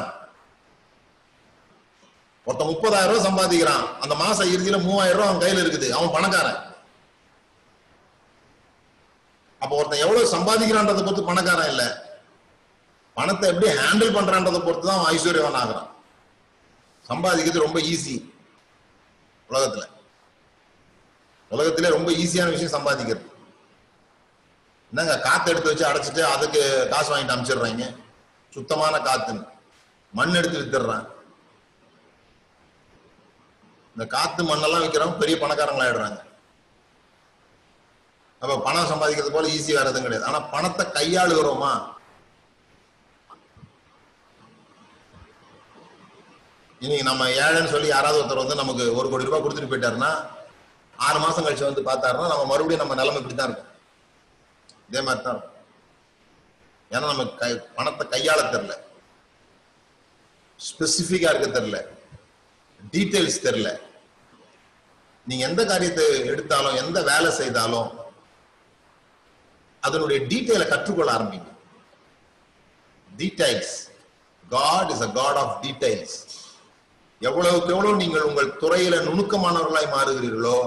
ஒருத்தன் முப்பதாயிரம் ரூபாய் சம்பாதிக்கிறான். அந்த மாசம் இறுதியில மூவாயிரம் ரூபாய் அவன் கையில இருக்குது. அவன் பணக்காரன். அப்ப ஒருத்தன் எவ்வளவு சம்பாதிக்கிறான்றதை பொறுத்து பணக்காரன் இல்ல. பணத்தை எப்படி ஹேண்டில் பண்றான்றதை பொறுத்து தான் அவன் ஐஸ்வர்யவான் ஆகிறான். சம்பாதிக்கிறது ரொம்ப ஈஸி உலகத்துல. உலகத்திலே ரொம்ப ஈஸியான விஷயம் சம்பாதிக்கிறது. என்னங்க காத்து எடுத்து வச்சு அடைச்சிட்டு அதுக்கு காசு வாங்கிட்டு அனுப்பிச்சிடுறாங்க சுத்தமான காத்துன்னு. மண் எடுத்து வித்துடுறான். இந்த காத்து மண்ணெல்லாம் விற்கிறவங்க பெரிய பணக்காரங்களாயிடுறாங்க அப்ப பணம் சம்பாதிக்கிறது போல ஈஸி வேற எதுவும் கிடையாது. ஆனா பணத்தை கையாளுகிறோமா? இன்னைக்கு நம்ம ஏழைன்னு சொல்லி யாராவது ஒருத்தர் வந்து நமக்கு ஒரு கோடி ரூபாய் கொடுத்துட்டு போயிட்டாருன்னா ஆறு மாசம் கழிச்சு வந்து பார்த்தாருன்னா நம்ம மறுபடியும் நம்ம நிலைமை இப்படி தான் இருக்கும். இதே மாதிரி தான் இருக்கும். ஏன்னா நம்ம கை பணத்தை கையாள தெரியல. ஸ்பெசிஃபிக்கா இருக்க தெரியல. டீட்டெயில்ஸ் தெரியல. நீங்க எந்த காரியத்தை எடுத்தாலும் எந்த வேலை செய்தாலும் அதனுடைய டீட்டெயிலை கற்றுக்கொள்ள ஆரம்பிங்க. Details God is a God of details எவ்வளவுக்கு எவ்வளவு நீங்கள் உங்கள் துறையில நுணுக்கமானவர்களாய் மாறுகிறீர்களோ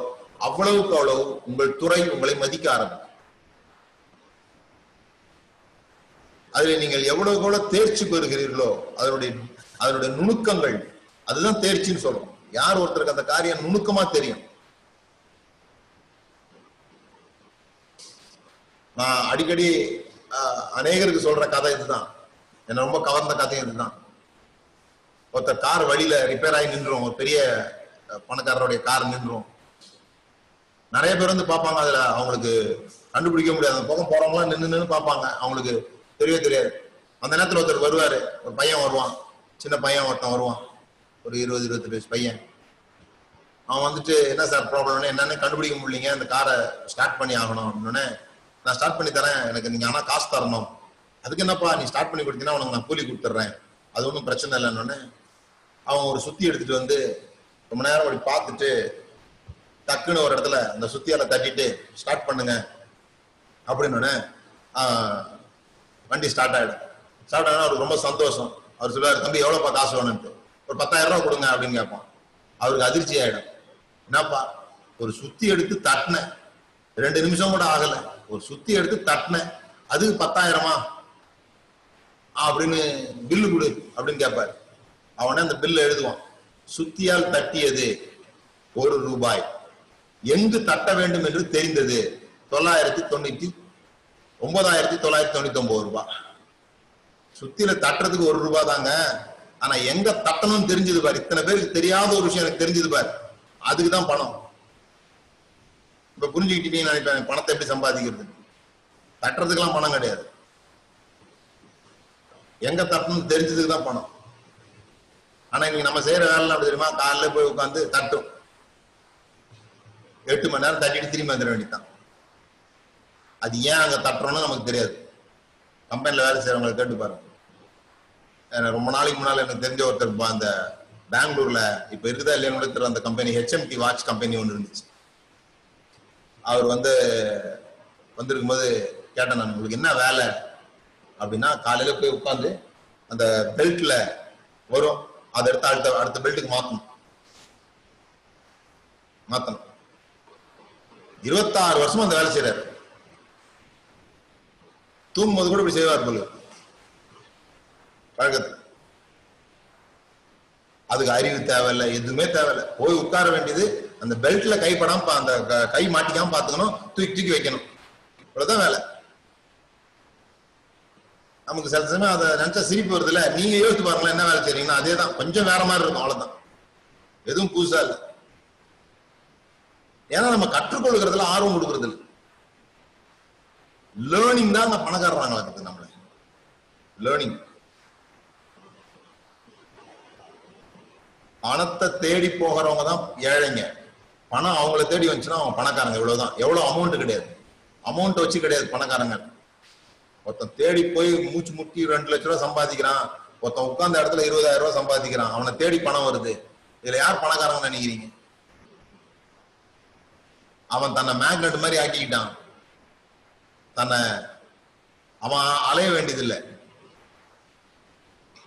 அவ்வளவுக்கு அவ்வளவு உங்கள் துறை உங்களை மதிக்க ஆரம்பிக்கும். அதில் நீங்கள் எவ்வளவு எவ்வளவு தேர்ச்சி பெறுகிறீர்களோ அதனுடைய அதனுடைய நுணுக்கங்கள் அதுதான் தேர்ச்சின்னு சொல்றோம். யார் ஒருத்தருக்கு அந்த காரியம் நுணுக்கமா தெரியும்? நான் அடிக்கடி அநேகருக்கு சொல்ற கதை இதுதான். என்ன ரொம்ப கவர்ந்த கதை இதுதான். ஒருத்தர் கார் வழியில ரிப்பேர் ஆகி நின்றோம் ஒரு பெரிய பணக்காரருடைய கார் நின்றோம் நிறைய பேர் வந்து பார்ப்பாங்க அதுல அவங்களுக்கு கண்டுபிடிக்க முடியாது. அந்த பக்கம் போறவங்களாம் நின்று நின்று பார்ப்பாங்க. அவங்களுக்கு தெரியவே தெரியாது. அந்த நேரத்தில் ஒருத்தர் வருவாரு. ஒரு பையன் வருவான். சின்ன பையன் ஒருத்தன் வருவான். ஒரு இருபது இருபத்தெட்டு வயசு பையன். அவன் வந்துட்டு என்ன சார் ப்ராப்ளம்னு என்னன்னு கண்டுபிடிக்க முடியலங்க. அந்த காரை ஸ்டார்ட் பண்ணி ஆகணும். அப்படின்னு நான் ஸ்டார்ட் பண்ணி தரேன். எனக்கு நீங்க ஆனா காசு தரணும். அதுக்கு என்னப்பா நீ ஸ்டார்ட் பண்ணி கொடுத்தீங்கன்னா உனக்கு நான் கூலி கொடுத்துட்றேன். அது ஒன்றும் பிரச்சனை இல்லைன்னு அவன் ஒரு சுத்தி எடுத்துட்டு வந்து ரொம்ப நேரம் அப்படி பார்த்துட்டு டக்குன்னு ஒரு இடத்துல அந்த சுத்தியால தட்டிட்டு ஸ்டார்ட் பண்ணுங்க. அப்படின்னு வண்டி ஸ்டார்ட் ஆயிடும். ஸ்டார்ட் ஆனா அவருக்கு ரொம்ப சந்தோஷம். அவர் சொல்லுவார் தம்பி எவ்வளோப்பா காசு வேணும்ட்டு ஒரு பத்தாயிரம் ரூபா கொடுங்க அப்படின்னு கேட்பான். அவருக்கு அதிர்ச்சி ஆயிடும். என்னப்பா ஒரு சுத்தி எடுத்து தட்டினேன். ரெண்டு நிமிஷம் கூட ஆகலை. ஒரு சுத்தி எடுத்து தட்டினேன். அதுக்கு பத்தாயிரமா? அப்படின்னு பில்லு கொடு அப்படின்னு கேட்பாரு அவனே அந்த பில்ல எழுதுவான். சுத்தியால் தட்டியது ஒரு ரூபாய். எங்கு தட்ட வேண்டும் என்று தெரிந்தது? தொள்ளாயிரத்தி தொண்ணூத்தி ஒன்பதாயிரத்தி தொள்ளாயிரத்தி தொண்ணூத்தி ஒன்பது ரூபாய் சுத்தியில தட்டுறதுக்கு ஒரு ரூபாய் தாங்க. ஆனா எங்க தட்டணும்னு தெரிஞ்சது பாரு. இத்தனை பேருக்கு தெரியாத ஒரு விஷயம் எனக்கு தெரிஞ்சது பாரு. அதுக்கு தான் பணம். இப்ப புரிஞ்சுக்கிட்டீங்கன்னு நினைப்பேன் பணத்தை எப்படி சம்பாதிக்கிறது? தட்டுறதுக்கெல்லாம் பணம் கிடையாது. எங்க தட்டணும்னு தெரிஞ்சதுக்கு தான் பணம். ஆனா இன்னைக்கு நம்ம செய்யற வேலை அப்படி தெரியுமா? காலைல போய் உட்காந்து தட்டும். எட்டு மணி நேரம் தட்டிட்டு திரும்பி வந்துட வேண்டியதான் அது ஏன் அங்க தட்டுறோம்னு நமக்கு தெரியாது. கம்பெனில வேலை செய்யறவங்களை கேட்டு பாருங்க. ரொம்ப நாளைக்கு முன்னால எனக்கு தெரிஞ்ச ஒருத்தர் அந்த பெங்களூர்ல இப்ப இருக்குதா இல்லையா அந்த கம்பெனி ஹெச்எம்டி வாட்ச் கம்பெனி ஒன்று இருந்துச்சு. அவர் வந்து வந்திருக்கும் போது கேட்டேன் நான் உங்களுக்கு என்ன வேலை? அப்படின்னா காலையில போய் உட்காந்து அந்த பெல்ட்ல வரும். அதை எடுத்து அடுத்த அடுத்த பெல்ட்டுக்கு மாத்தணும். மாத்தணும். இருபத்தாறு வருஷமா அந்த வேலை செய்யறாரு தூங்கும்போது கூட இப்படி செய்வார் போல. பழக்கத்தில். அதுக்கு அறிவு தேவையில்லை எதுவுமே தேவையில்லை. போய் உட்கார வேண்டியது அந்த பெல்ட்ல கை படாம அந்த க- கை மாட்டிக்காம பாத்துக்கணும். தூக்கி தூக்கி வைக்கணும். இவ்வளவுதான் வேலை. நமக்கு சில சமயம் அதை நினைச்சா சிரிப்பு வருது இல்ல? நீங்க யோசித்து பாருங்களேன் என்ன வேலை செய்றீங்கன்னா. அதே தான் கொஞ்சம் வேற மாதிரி இருக்கும் அவ்வளவுதான். எதுவும் புதுசா இல்லை. ஏன்னா நம்ம கற்றுக்கொள்கிறதுல ஆர்வம் கொடுக்கறது இல்லை லேர்னிங் தான் அந்த பணக்காரராங்களாக்குது நம்மள. லேர்னிங் பணத்தை தேடி போகிறவங்க தான் ஏழைங்க. பணம் அவங்கள தேடி வந்துச்சுன்னா அவங்க பணக்காரங்க இவ்வளவுதான். எவ்வளவு அமௌண்ட் கிடையாது. அமௌண்ட் வச்சு கிடையாது பணக்காரங்க. ஒருத்தன் தேடி போய் மூச்சு முட்டி ரெண்டு லட்ச ரூபா சம்பாதிக்கிறான். ஒருத்தன் உட்கார்ந்த இடத்துல இருபதாயிரம் ரூபாய் சம்பாதிக்கிறான். அவனை தேடி பணம் வருது. இதுல யார் பணக்காரங்க நினைக்கிறீங்க? அவன் தன்னை மேக்னெட் மாதிரி ஆக்கிக்கிட்டான். தன்னை அவன் அலைய வேண்டியதில்லை.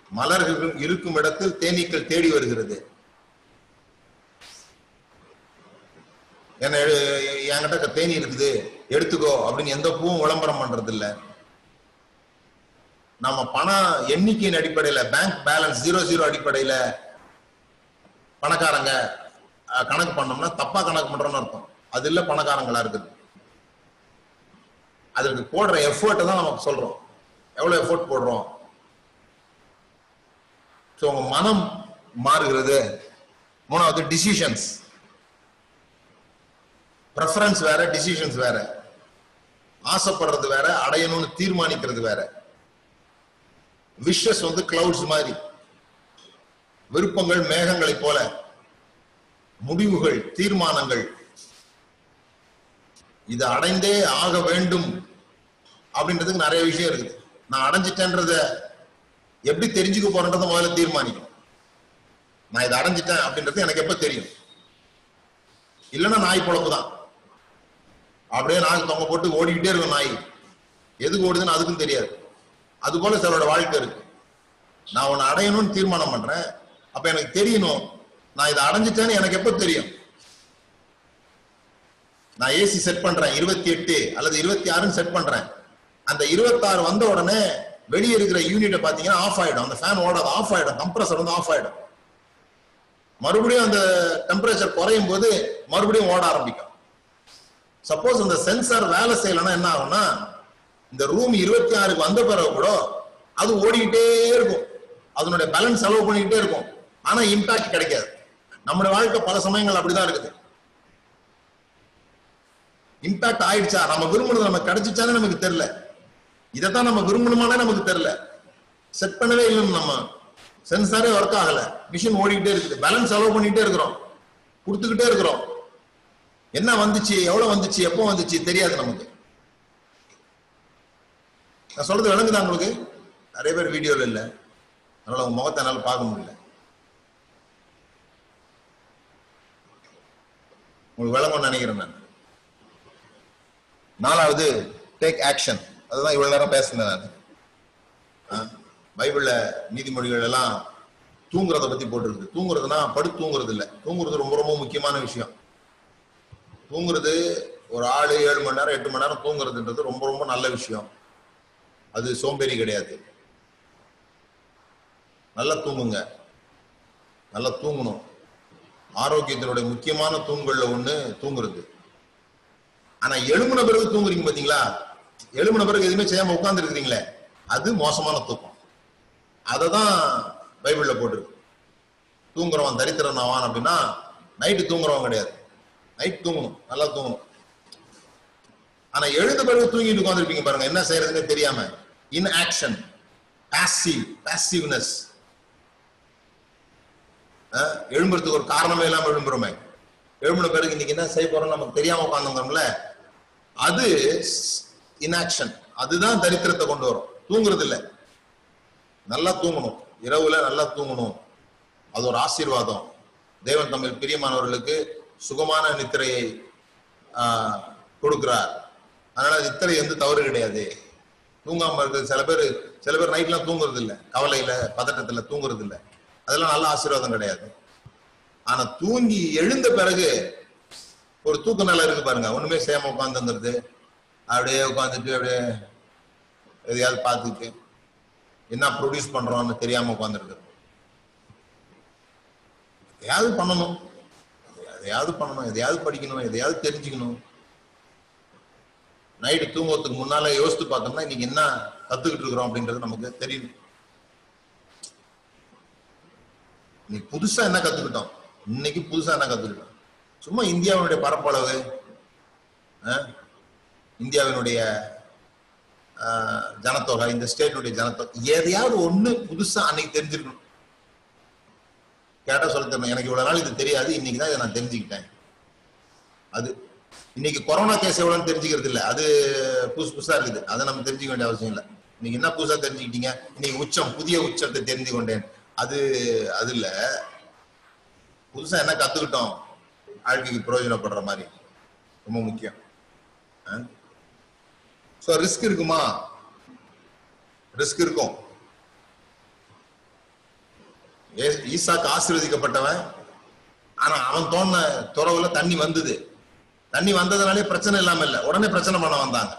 மலர்கள் இருக்கும் இடத்தில் தேனீக்கள் தேடி வருகிறது. என்ன என்கிட்ட தேனி இருக்குது எடுத்துக்கோ அப்படின்னு எந்த பூவும் விளம்பரம் பண்றது இல்ல நம்ம பணம் எண்ணிக்கையின் அடிப்படையில பேங்க் பேலன்ஸ் ஜீரோ ஜீரோ அடிப்படையில பணக்காரங்க கணக்கு பண்ணோம்னா தப்பா கணக்கு பண்றோம்னு அர்த்தம். அது இல்ல பணக்காரங்களா இருக்குது. அதற்கு போடுற எஃபர்ட்டை தான் நமக்கு சொல்றோம். எவ்வளவு எஃபோர்ட் போடுறோம்? ஸோ உங்க மனம் மாறுகிறது. மூணாவது டிசிஷன்ஸ் ப்ரெஃபரன்ஸ் வேற டிசிஷன்ஸ் வேற. ஆசைப்படுறது வேற அடையணும்னு தீர்மானிக்கிறது வேற. விஷஸ் வந்து கிளவுட்ஸ் மாதிரி. விருப்பங்கள் மேகங்களைப் போல. முடிவுகள் தீர்மானங்கள். இது அடைந்தே ஆக வேண்டும் அப்படின்றதுக்கு நிறைய விஷயம் இருக்குது. நான் அடைஞ்சிட்டேன்றத எப்படி தெரிஞ்சுக்க போறேன்றத முதல்ல தீர்மானிக்கணும். நான் இதை அடைஞ்சிட்டேன் அப்படின்றது எனக்கு எப்ப தெரியும்? இல்லைன்னா நாய் பொழப்பு தான் அப்படியே நாய் தொங்க போட்டு ஓடிக்கிட்டே இருக்கும் நாய். எதுக்கு ஓடுதுன்னு அதுக்கும் தெரியாது. அது போல சிலரோட வாழ்க்கை இருக்கு. நான் உன்னை அடையணும்னு தீர்மானம் பண்றேன். அப்ப எனக்கு தெரியணும். நான் இதை அடைஞ்சிட்டேன்னு எனக்கு எப்ப தெரியும்? நான் ஏசி செட் பண்றேன். இருபத்தி எட்டு அல்லது இருபத்தி ஆறுன்னு செட் பண்றேன். அந்த இருபத்தாறு வந்த உடனே வெளியே இருக்கிற யூனிட்டை பாத்தீங்கன்னா ஆஃப் ஆயிடும். அந்த ஃபேன் ஓடாது. ஆஃப் ஆயிடும். கம்ப்ரஸர் வந்து ஆஃப் ஆயிடும். மறுபடியும் அந்த டெம்பரேச்சர் குறையும் போது மறுபடியும் ஓட ஆரம்பிக்கும். சப்போஸ் இந்த சென்சார் வேலை செய்யலைன்னா என்ன ஆகும்னா இந்த ரூம் இருபத்தி ஆறுக்கு வந்த பிறகு கூட அது ஓடிக்கிட்டே இருக்கும். அதனுடைய பேலன்ஸ் செலவு பண்ணிக்கிட்டே இருக்கும். ஆனா இம்பாக்ட் கிடைக்காது. நம்முடைய வாழ்க்கை பல சமயங்கள் அப்படிதான் இருக்குது. இம்பாக்ட் ஆயிடுச்சா? நம்ம விரும்பினது நமக்கு கிடைச்சிச்சானே நமக்கு தெரியல. இதைத்தான் நம்ம விரும்பணுமானே நமக்கு தெரியல. செட் பண்ணவே இல்லை நம்ம சென்சாரே ஒர்க் ஆகல. மிஷின் ஓடிக்கிட்டே இருக்குது. பேலன்ஸ் செலவு பண்ணிக்கிட்டே இருக்கிறோம். கொடுத்துக்கிட்டே இருக்கிறோம். என்ன வந்துச்சு எவ்வளவு வந்துச்சு எப்போ வந்துச்சு தெரியாது நமக்கு. நான் சொல்றது விளங்குதா உங்களுக்கு? நிறைய பேர் வீடியோல இல்ல. அதனால உங்க முகத்தை என்னால பார்க்க முடியல. உங்களுக்கு விளங்கும்னு நினைக்கிறேன் நான். நாலாவது டேக் ஆக்ஷன் அதுதான் இவ்வளவு நேரம் பேசுனேன் நான். பைபிள்ல நீதிமொழிகள் எல்லாம் தூங்குறத பத்தி போட்டிருக்கு. தூங்குறதுன்னா படுத்து தூங்குறது இல்லை தூங்குறது ரொம்ப ரொம்ப முக்கியமான விஷயம். தூங்குறது ஒரு ஆளு ஏழு மணி நேரம் எட்டு மணி நேரம் தூங்குறதுன்றது ரொம்ப ரொம்ப நல்ல விஷயம். அது சோம்பேறி கிடையாது. நல்லா தூங்குங்க. நல்லா தூங்கணும். ஆரோக்கியத்தினுடைய முக்கியமான தூண்கள்ல ஒண்ணு தூங்குறது. ஆனா எழுமுன பிறகு தூங்குறீங்க பாத்தீங்களா? எழுமுன பிறகு எதுவுமே செய்யாம உட்கார்ந்து இருக்கிறீங்களே அது மோசமான தூக்கம். அதை தான் பைபிள்ல போட்டிருக்கு. தூங்குறவன் தரித்திரன் ஆவான் அப்படின்னா நைட்டு தூங்குறவன் கிடையாது. நைட் தூங்கணும் நல்லா தூங்கணும். ஆனா எழுந்த பிறகு தூங்கிட்டு உட்காந்துருப்பீங்க பாருங்க என்ன செய்யறதுன்னு தெரியாம இன் ஆக்ஷன் பாசிவ் பாசிவ்னஸ் எழும்புறதுக்கு ஒரு காரணமே இல்லாம எழும்புறோமே. எழும்பின பிறகு இன்னைக்கு என்ன செய்ய போறோம் நமக்கு தெரியாம உட்காந்துங்கிறோம்ல அது இன்ஆக்ஷன் அதுதான் தரித்திரத்தை கொண்டு வரும். தூங்குறது இல்ல நல்லா தூங்கணும். இரவுல நல்லா தூங்கணும். அது ஒரு ஆசீர்வாதம். தேவன் தமிழ் பிரியமானவர்களுக்கு சுகமான நித்திரையை ஆஹ், கொடுக்கிறார். அதனால நித்திரை வந்து தவறு கிடையாது. தூங்காம இருக்கிறது சில பேர் சில பேர் நைட்லாம் தூங்குறது இல்லை கவலையில பதட்டத்துல தூங்குறது இல்ல அதெல்லாம் நல்ல ஆசீர்வாதம் கிடையாது. ஆனா தூங்கி எழுந்த பிறகு ஒரு தூக்க நல்லா இருக்கு பாருங்க. ஒண்ணுமே சேம உட்காந்துங்கிறது அப்படியே உட்காந்துட்டு அப்படியே எதையாவது பார்த்துட்டு என்ன ப்ரொடியூஸ் பண்றோம்னு தெரியாம உட்காந்துருக்கு எதையாவது பண்ணணும். எதையாவது பண்ணணும் எதையாவது படிக்கணும் எதையாவது தெரிஞ்சுக்கணும். நைட்டு தூங்குறதுக்கு முன்னால யோசித்து பார்த்தோம்னா இன்னைக்கு என்ன கத்துக்கிட்டு இருக்கிறோம் அப்படின்றது நமக்கு தெரியும். இன்னைக்கு புதுசா என்ன கத்துக்கிட்டோம்? இன்னைக்கு புதுசா என்ன கத்துக்கிட்டோம்? சும்மா இந்தியாவினுடைய பரப்பளவு இந்தியாவினுடைய ஆஹ், ஜனத்தொகை இந்த ஸ்டேட்டினுடைய ஜனத்தொகை எதையாவது ஒண்ணு புதுசா அன்னைக்கு தெரிஞ்சிருக்கணும். கேட்டா சொல்ல தரணும் எனக்கு இவ்வளவு நாள் இது தெரியாது இன்னைக்கு தான் இதை நான் தெரிஞ்சுக்கிட்டேன். அது இன்னைக்கு கொரோனா கேஸ் எவ்வளவுன்னு தெரிஞ்சுக்கிறது இல்லை. அது புதுசு புதுசா இருக்குது. அதை நம்ம தெரிஞ்சுக்க வேண்டிய அவசியம் இல்லை. இன்னைக்கு என்ன புதுசா தெரிஞ்சுக்கிட்டீங்க? இன்னைக்கு உச்சம் புதிய உச்சத்தை தெரிந்து கொண்டேன். அது அது இல்ல. புதுசா என்ன கத்துக்கிட்டோம்? வாழ்க்கைக்கு பிரயோஜனப்படுற மாதிரி. ரொம்ப முக்கியம். ஸோ ரிஸ்க் இருக்குமா? ரிஸ்க் இருக்கும். ஈசாக்கு ஆசீர்வதிக்கப்பட்டவன். ஆனா அவன் தோண துறவுல தண்ணி வந்தது. தண்ணி வந்ததுனாலே பிரச்சனை இல்லாம இல்ல. உடனே பிரச்சனை பண்ண வந்தாங்க.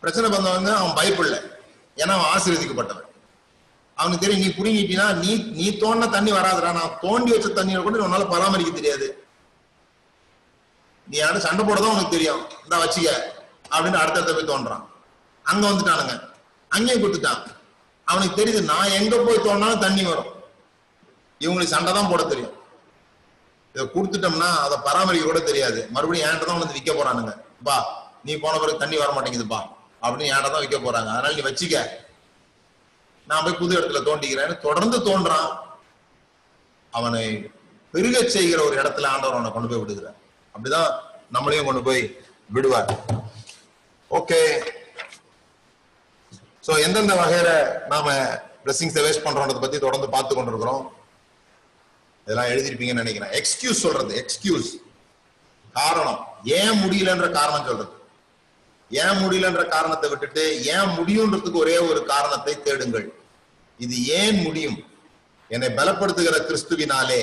பிரச்சனை பண்ணவங்க அவன் பயப்படல ஏன்னா அவன் ஆசீர்வதிக்கப்பட்டவன். அவனுக்கு தெரியும் நீ புடுங்கிட்டீங்கன்னா நீ நீ தோண்டின தண்ணி வராதுடா. நான் தோண்டி வச்ச தண்ணியை கூட உன்னால பராமரிக்க தெரியாது. நீ யாரும் சண்டை போடதான் உனக்கு தெரியும். இந்த வச்சுக்க. அப்படின்னு அடுத்தடுத்த போய் தோன்றான். அங்க வந்துட்டானுங்க. அங்கேயும் கொடுத்துட்டான் அவனுக்கு தெரியுது நான் எங்க போய் தோணாலும் தண்ணி வரும். இவங்களுக்கு சண்டை தான் போட தெரியும். இதை கொடுத்துட்டோம்னா அதை பராமரிக்க கூட தெரியாது. மறுபடியும் என்கிட்ட தான் வந்து விற்க போறானுங்க. பா நீ போன பிறகு தண்ணி வர மாட்டேங்குதுப்பா. அப்படின்னு என்கிட்ட தான் விற்க போறாங்க. அதனால நீ வச்சுக்க. நான் போய் புது இடத்துல தோண்டிக்கிறேன்னு தொடர்ந்து தோன்றான். அவனை பெருக செய்கிற ஒரு இடத்துல ஆண்டவர் அவனை கொண்டு போய் விடுகிறார். அப்படிதான் நம்மளையும் கொண்டு போய் விடுவார். ஓகே. ஸோ எந்தெந்த வகையில நாம பிளஸிங்ஸை வேஸ்ட் பண்றோன்றத பத்தி தொடர்ந்து பார்த்து கொண்டிருக்கிறோம். இதெல்லாம் எழுதிருப்பீங்கன்னு நினைக்கிறேன். எக்ஸ்கியூஸ் சொல்றது எக்ஸ்கியூஸ் காரணம் ஏன் முடியலன்ற காரணம் சொல்றது. ஏன் முடியலன்ற காரணத்தை விட்டுட்டு ஏன் முடியுன்றதுக்கு ஒரே ஒரு காரணத்தை தேடுங்கள். இது ஏன் முடியும்? என்னை பலப்படுத்துகிற கிறிஸ்துவினாலே.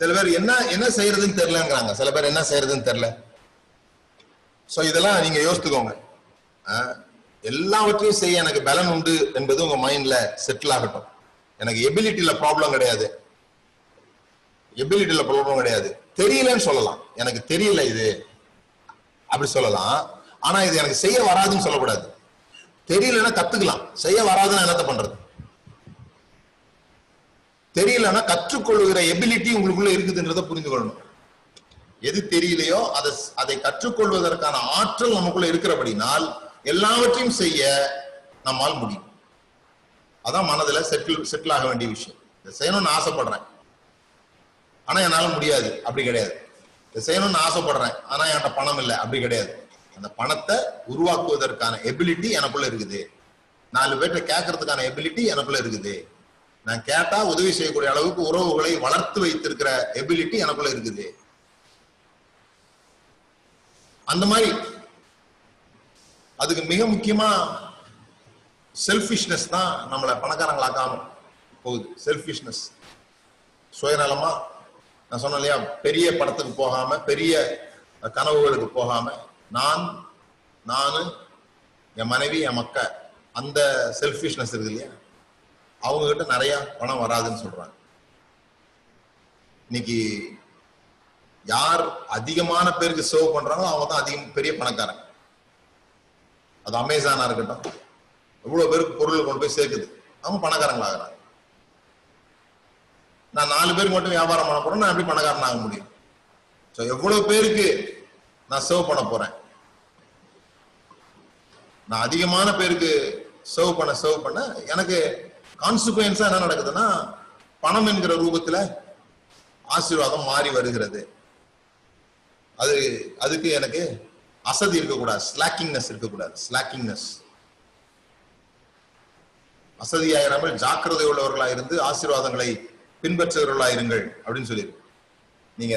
சில பேர் என்ன என்ன செய்யறதுன்னு தெரியலங்கிறாங்க. சில பேர் என்ன செய்யறதுன்னு தெரியல. சோ இதெல்லாம் நீங்க யோசித்துக்கோங்க. எல்லாவற்றையும் செய்ய எனக்கு பலன் உண்டு என்பது உங்க மைண்ட்ல செட்டில் ஆகட்டும். எனக்கு எபிலிட்டியில ப்ராப்ளம் கிடையாது. எபிலிட்டியில ப்ராப்ளம் கிடையாது. தெரியலன்னு சொல்லலாம். எனக்கு தெரியல இது. அப்படி சொல்லலாம். ஆனா இது எனக்கு செய்ய வராதுன்னு சொல்லக்கூடாது. தெரியலன்னா கத்துக்கலாம். செய்ய வராதுன்னா என்னத்த பண்றது? தெரியலன்னா கற்றுக்கொள்ளுகிற எபிலிட்டி உங்களுக்குள்ள இருக்குதுன்றத புரிந்து கொள்ளணும் எது தெரியலையோ அதை அதை கற்றுக்கொள்வதற்கான ஆற்றல் நமக்குள்ள இருக்கிறபடினால் எல்லாவற்றையும் செய்ய நம்மால் முடியும். அதான் மனதுல செட்டில் செட்டில் ஆக வேண்டிய விஷயம். இதை செய்யணும்னு ஆசைப்படுறேன். ஆனா என்னால முடியாது. அப்படி கிடையாது. இதை செய்யணும்னு ஆசைப்படுறேன். ஆனா என்கிட்ட பணம் இல்லை. அப்படி கிடையாது. அந்த பணத்தை உருவாக்குவதற்கான எபிலிட்டி எனக்குள்ள இருக்குது. நாலு பேர்ட்ட கேட்கறதுக்கான எபிலிட்டி எனக்குள்ள இருக்குது. நான் கேட்டா உதவி செய்யக்கூடிய அளவுக்கு உறவுகளை வளர்த்து வைத்திருக்கிற எபிலிட்டி எனக்குள்ள இருக்குது. அந்த மாதிரி அதுக்கு மிக முக்கியமா செல்ஃபிஷ்னஸ் தான் நம்மளை பணக்காரங்களாக்காம போகுது. செல்ஃபிஷ்னஸ் சுயநலமா நான் சொன்னேன் இல்லையா பெரிய படத்துக்கு போகாம பெரிய கனவுகளுக்கு போகாம நான் நானு என் மனைவி என் மக்க அந்த செல்ஃபிஷ்னஸ் இருக்கு இல்லையா அவங்க கிட்ட நிறைய பணம் வராதுன்னு சொல்றாங்க. இன்னைக்கு யார் அதிகமான பேருக்கு சர்வ் பண்றாங்களோ அவங்க தான் அதிகம் பெரிய பணக்காரங்க. அது அமேசானா இருக்கட்டும். எவ்வளவு பேருக்கு பொருள் கொண்டு போய் சேர்க்குது. அவங்க பணக்காரங்களாகிறாங்க. நான் நாலு பேருக்கு மட்டும் வியாபாரம் பண்ண போறேன் நான் எப்படி பணக்காரன் ஆக முடியும்? ஸோ எவ்வளவு பேருக்கு நான் சர்வ் பண்ண போறேன்? நான் அதிகமான பேருக்கு சர்வ் பண்ண சர்வ் பண்ண எனக்கு கான்சிக்வன்ஸா என்ன நடக்குதுன்னா பணம் என்கிற ரூபத்துல ஆசீர்வாதம் மாறி வருகிறது. அது அதுக்கு எனக்கு அசதி இருக்கக்கூடாது. ஸ்லாக்கிங்னஸ் இருக்கக்கூடாது. ஸ்லாக்கிங்னஸ் அசதியாயிராமல் ஜாக்கிரதை உள்ளவர்களா இருந்து ஆசீர்வாதங்களை பின்பற்றுகிறவர்களா இருங்கள் அப்படின்னு சொல்லியிருக்கு. நீங்க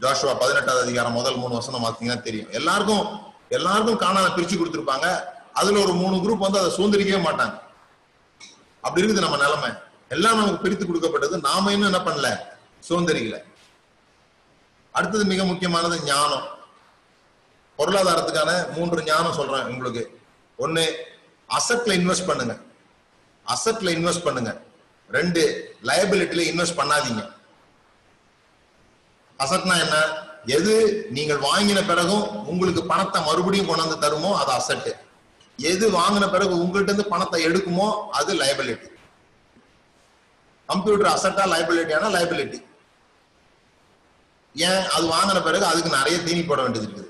ஜோஷுவா பதினெட்டாவது அதிகாரம் முதல் மூணு வசனம் பார்த்தீங்கன்னா தெரியும். எல்லாருக்கும் எல்லாருக்கும் காணாத பிரிச்சு கொடுத்துருப்பாங்க. அதுல ஒரு மூணு குரூப் வந்து அதை சுதந்திரிக்கவே மாட்டாங்க. அப்படி இருக்குது நம்ம நிலைமை. எல்லாம் நமக்கு பிரித்து கொடுக்கப்பட்டது. நாம இன்னும் என்ன பண்ணல? சுதந்திரிக்கல அடுத்தது மிக முக்கியமானது ஞானம். பொருளாதாரத்துக்கான மூன்று ஞானம் சொல்றேன் உங்களுக்கு. ஒன்னு அசட்ல இன்வெஸ்ட் பண்ணுங்க. அசட்ல இன்வெஸ்ட் பண்ணுங்க. ரெண்டு லயபிலிட்டியில இன்வெஸ்ட் பண்ணாதீங்க. அசட்னா என்ன? எது நீங்கள் வாங்கின பிறகும் உங்களுக்கு பணத்தை மறுபடியும் கொண்டு வந்து தருமோ அது அசட்டு எது வாங்கின பிறகு உங்கள்கிட்ட இருந்து பணத்தை எடுக்குமோ அது லயபிலிட்டி கம்ப்யூட்டர் அசட்டா லயபிலிட்டியான லயபிலிட்டி ஏன்? அது வாங்கின பிறகு அதுக்கு நிறைய தீனி போட வேண்டியது இருக்குது.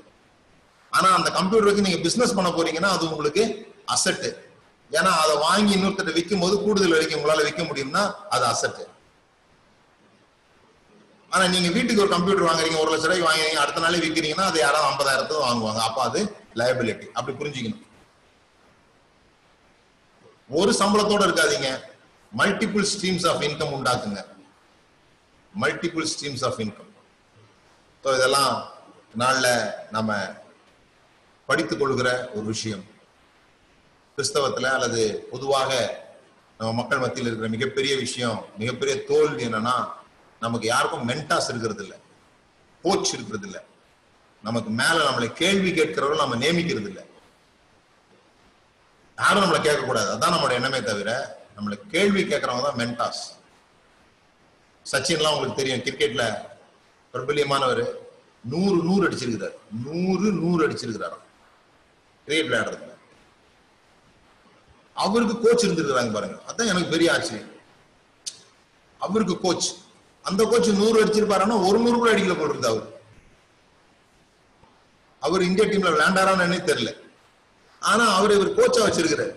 ஆனா அந்த கம்ப்யூட்டருக்கு நீங்க பிசினஸ் பண்ண போறீங்கன்னா அது உங்களுக்கு அசட்டு ஏன்னா அதை வாங்கி இன்னொருத்தர் விற்கும் போது கூடுதல் விலைக்கு உங்களால விற்க முடியும்னா அது அசட்டு ஆனா நீங்க வீட்டுக்கு ஒரு கம்ப்யூட்டர் வாங்குறீங்க ஒரு லட்ச ரூபாய்க்கு வாங்குறீங்க அடுத்த நாளே விற்கிறீங்கன்னா அது யாராவது ஐம்பதாயிரத்துக்கு வாங்குவாங்க. அப்ப அது லயபிலிட்டி அப்படி புரிஞ்சுக்கணும். ஒரு சம்பளத்தோட இருக்காதீங்க. Multiple streams of income உண்டாக்குங்க. Multiple streams of income so இதெல்லாம் நாளில் நம்ம படித்துக் கொள்கிற ஒரு விஷயம். கிறிஸ்தவத்துல அல்லது பொதுவாக நம்ம மக்கள் மத்தியில் இருக்கிற மிகப்பெரிய விஷயம் மிகப்பெரிய தோல்வி என்னன்னா நமக்கு யாருக்கும் மென்டாஸ் இருக்கிறது இல்லை கோச் இருக்கிறது இல்ல நமக்கு மேல நம்மளை கேள்வி கேட்கிறவர்கள் நம்ம நியமிக்கிறது இல்ல யாரும் நம்மளை கேட்கக்கூடாது. அதான் நம்மளோட எண்ணமே தவிர நம்மளை கேள்வி கேட்கறவங்க தான் மென்டாஸ். சச்சின்லாம் உங்களுக்கு தெரியும் கிரிக்கெட்ல பிரபல்யமானவர். நூறு நூறு அடிச்சிருக்கிறார். நூறு நூறு அடிச்சிருக்கிறாராம். கிரிக்கெட் விளையாடுறது அவருக்கு கோச் இருந்திருக்கிறாங்க பாருங்க. அதான் எனக்கு பெரிய ஆச்சரியம். அவருக்கு கோச் அந்த கோச் நூறு அடிச்சிருப்பாருன்னா ஒரு நூறு கூட அடிக்கல போல இருந்து அவர். அவர் இந்திய டீம்ல விளையாண்டாரான்னு தெரியல. ஆனா அவர் இவர் கோச்சா வச்சிருக்கிறார்.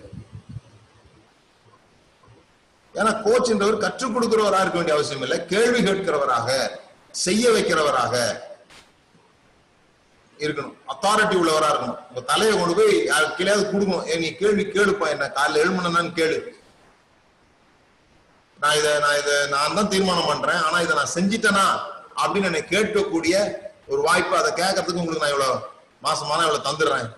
ஏன்னா கோச்ன்றவர் கற்றுக் கொடுக்கிறவரா இருக்க வேண்டிய அவசியம் இல்லை. கேள்வி கேட்கிறவராக செய்ய வைக்கிறவராக இருக்கணும். அத்தாரிட்டி உள்ளவரா இருக்கணும். உங்க தலையை கொண்டு போய் யாரு கீழேயாவது கொடுக்கணும் ஏ, நீ கேள்வி கேளுப்பா என்ன? காலைல எழுமணும்னு கேளு. நான் இதை நான் இதை நான் தான் தீர்மானம் பண்றேன். ஆனா இதை நான் செஞ்சிட்டேனா? அப்படின்னு என்னை கேட்கக்கூடிய ஒரு வாய்ப்பு அதை கேட்கறதுக்கு உங்களுக்கு நான் இவ்வளவு மாசமான இவ்வளவு தந்துடுறேன்.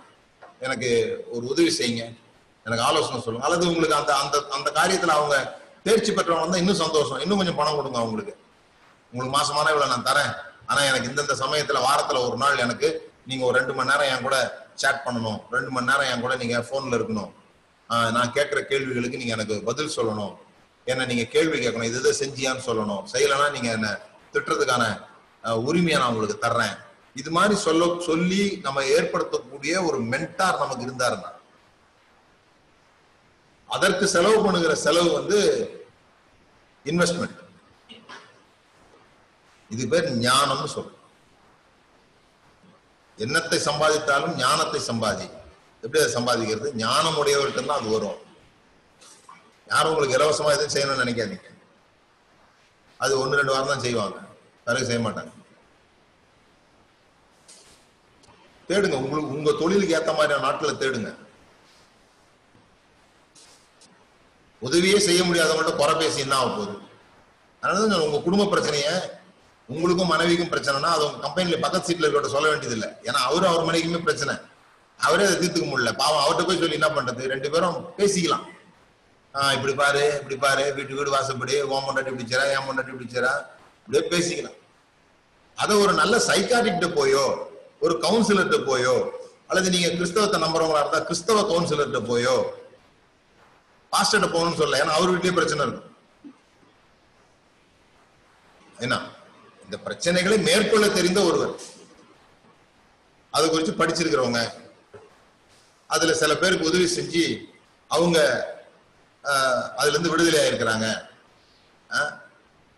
எனக்கு ஒரு உதவி செய்யுங்க. எனக்கு ஆலோசனை சொல்லுங்க. அல்லது உங்களுக்கு அந்த அந்த அந்த காரியத்துல அவங்க தேர்ச்சி பெற்றவங்க தான் இன்னும் சந்தோஷம். இன்னும் கொஞ்சம் பணம் கொடுங்க அவங்களுக்கு. உங்களுக்கு மாசமான இவ்வளவு நான் தரேன். ஆனா எனக்கு இந்தந்த சமயத்துல வாரத்துல ஒரு நாள் எனக்கு நீங்க ஒரு ரெண்டு மணி நேரம் என் கூட சேட் பண்ணணும். ரெண்டு மணி நேரம் என் கூட நீங்க போன்ல இருக்கணும். நான் கேட்கிற கேள்விகளுக்கு நீங்க எனக்கு பதில் சொல்லணும். என்ன நீங்க கேள்வி கேட்கணும். இது இதை செஞ்சியான்னு சொல்லணும். செய்யலைன்னா நீங்க என்ன திட்டுறதுக்கான உரிமையை நான் உங்களுக்கு தர்றேன். இது மாதிரி சொல்ல சொல்லி நம்ம ஏற்படுத்தக்கூடிய ஒரு மென்டார் நமக்கு இருந்தாருன்னா அதற்கு செலவு பண்ணுகிற செலவு வந்து இன்வெஸ்ட்மெண்ட் இது பேர் ஞானம்னு சொல்றேன் எண்ணத்தை சம்பாதித்தாலும் ஞானத்தை சம்பாதி. எப்படி அதை சம்பாதிக்கிறது? ஞானம் உடையவர்கிட்ட தான் அது வரும். யாரும் உங்களுக்கு இலவசமா எதுவும் செய்யணும்னு நினைக்காதீங்க. அது ஒன்று ரெண்டு வாரம் தான் செய்வாங்க. பிறகு செய்ய மாட்டாங்க. தேடுங்க. உங்களுக்கு உங்க தொழிலுக்கு ஏத்த மாதிரியான நாட்களை தேடுங்க. உதவியே செய்ய முடியாதவங்கள்ட்ட குறை பேசி என்ன ஆக போகுது? அதனால தான் உங்க குடும்ப பிரச்சனையை உங்களுக்கும் மனைவிக்கும் பிரச்சனைனா அது உங்க கம்பெனில பக்கத்து சீட்ல இருக்கிற சொல்ல வேண்டியது இல்லை ஏன்னா அவரும் அவர் மனைவிக்குமே பிரச்சனை. அவரே அதை தீர்த்துக்க முடியல. பாவம் அவர்கிட்ட போய் சொல்லி என்ன பண்றது? ரெண்டு பேரும் பேசிக்கலாம். ஆஹ் இப்படி பாரு இப்படி பாரு வீட்டு வீடு வாசப்படி ஓம் பொண்டாட்டி பிடிச்சரா ஏன் பொண்டாட்டி பிடிச்சரா இப்படியே பேசிக்கலாம். அதை ஒரு நல்ல சைக்காட்டிக்கிட்ட போயோ ஒரு கவுன்சிலர்கிட்ட போயோ அல்லது நீங்க கிறிஸ்தவத்தை நம்புறவங்களா இருந்தா கிறிஸ்தவ கவுன்சிலர்கிட்ட போயோ பாஸ்டர்கிட்ட போகணும்னு சொல்லல. ஏன்னா அவர் வீட்லயே பிரச்சனை இருக்கும். என்ன? இந்த பிரச்சனைகளை மேற்கொள்ள தெரிந்த ஒருவர். அது குறித்து படிச்சிருக்கிறவங்க. அதுல சில பேருக்கு உதவி செஞ்சு அவங்க அதுல இருந்து விடுதலை ஆயிருக்கிறாங்க.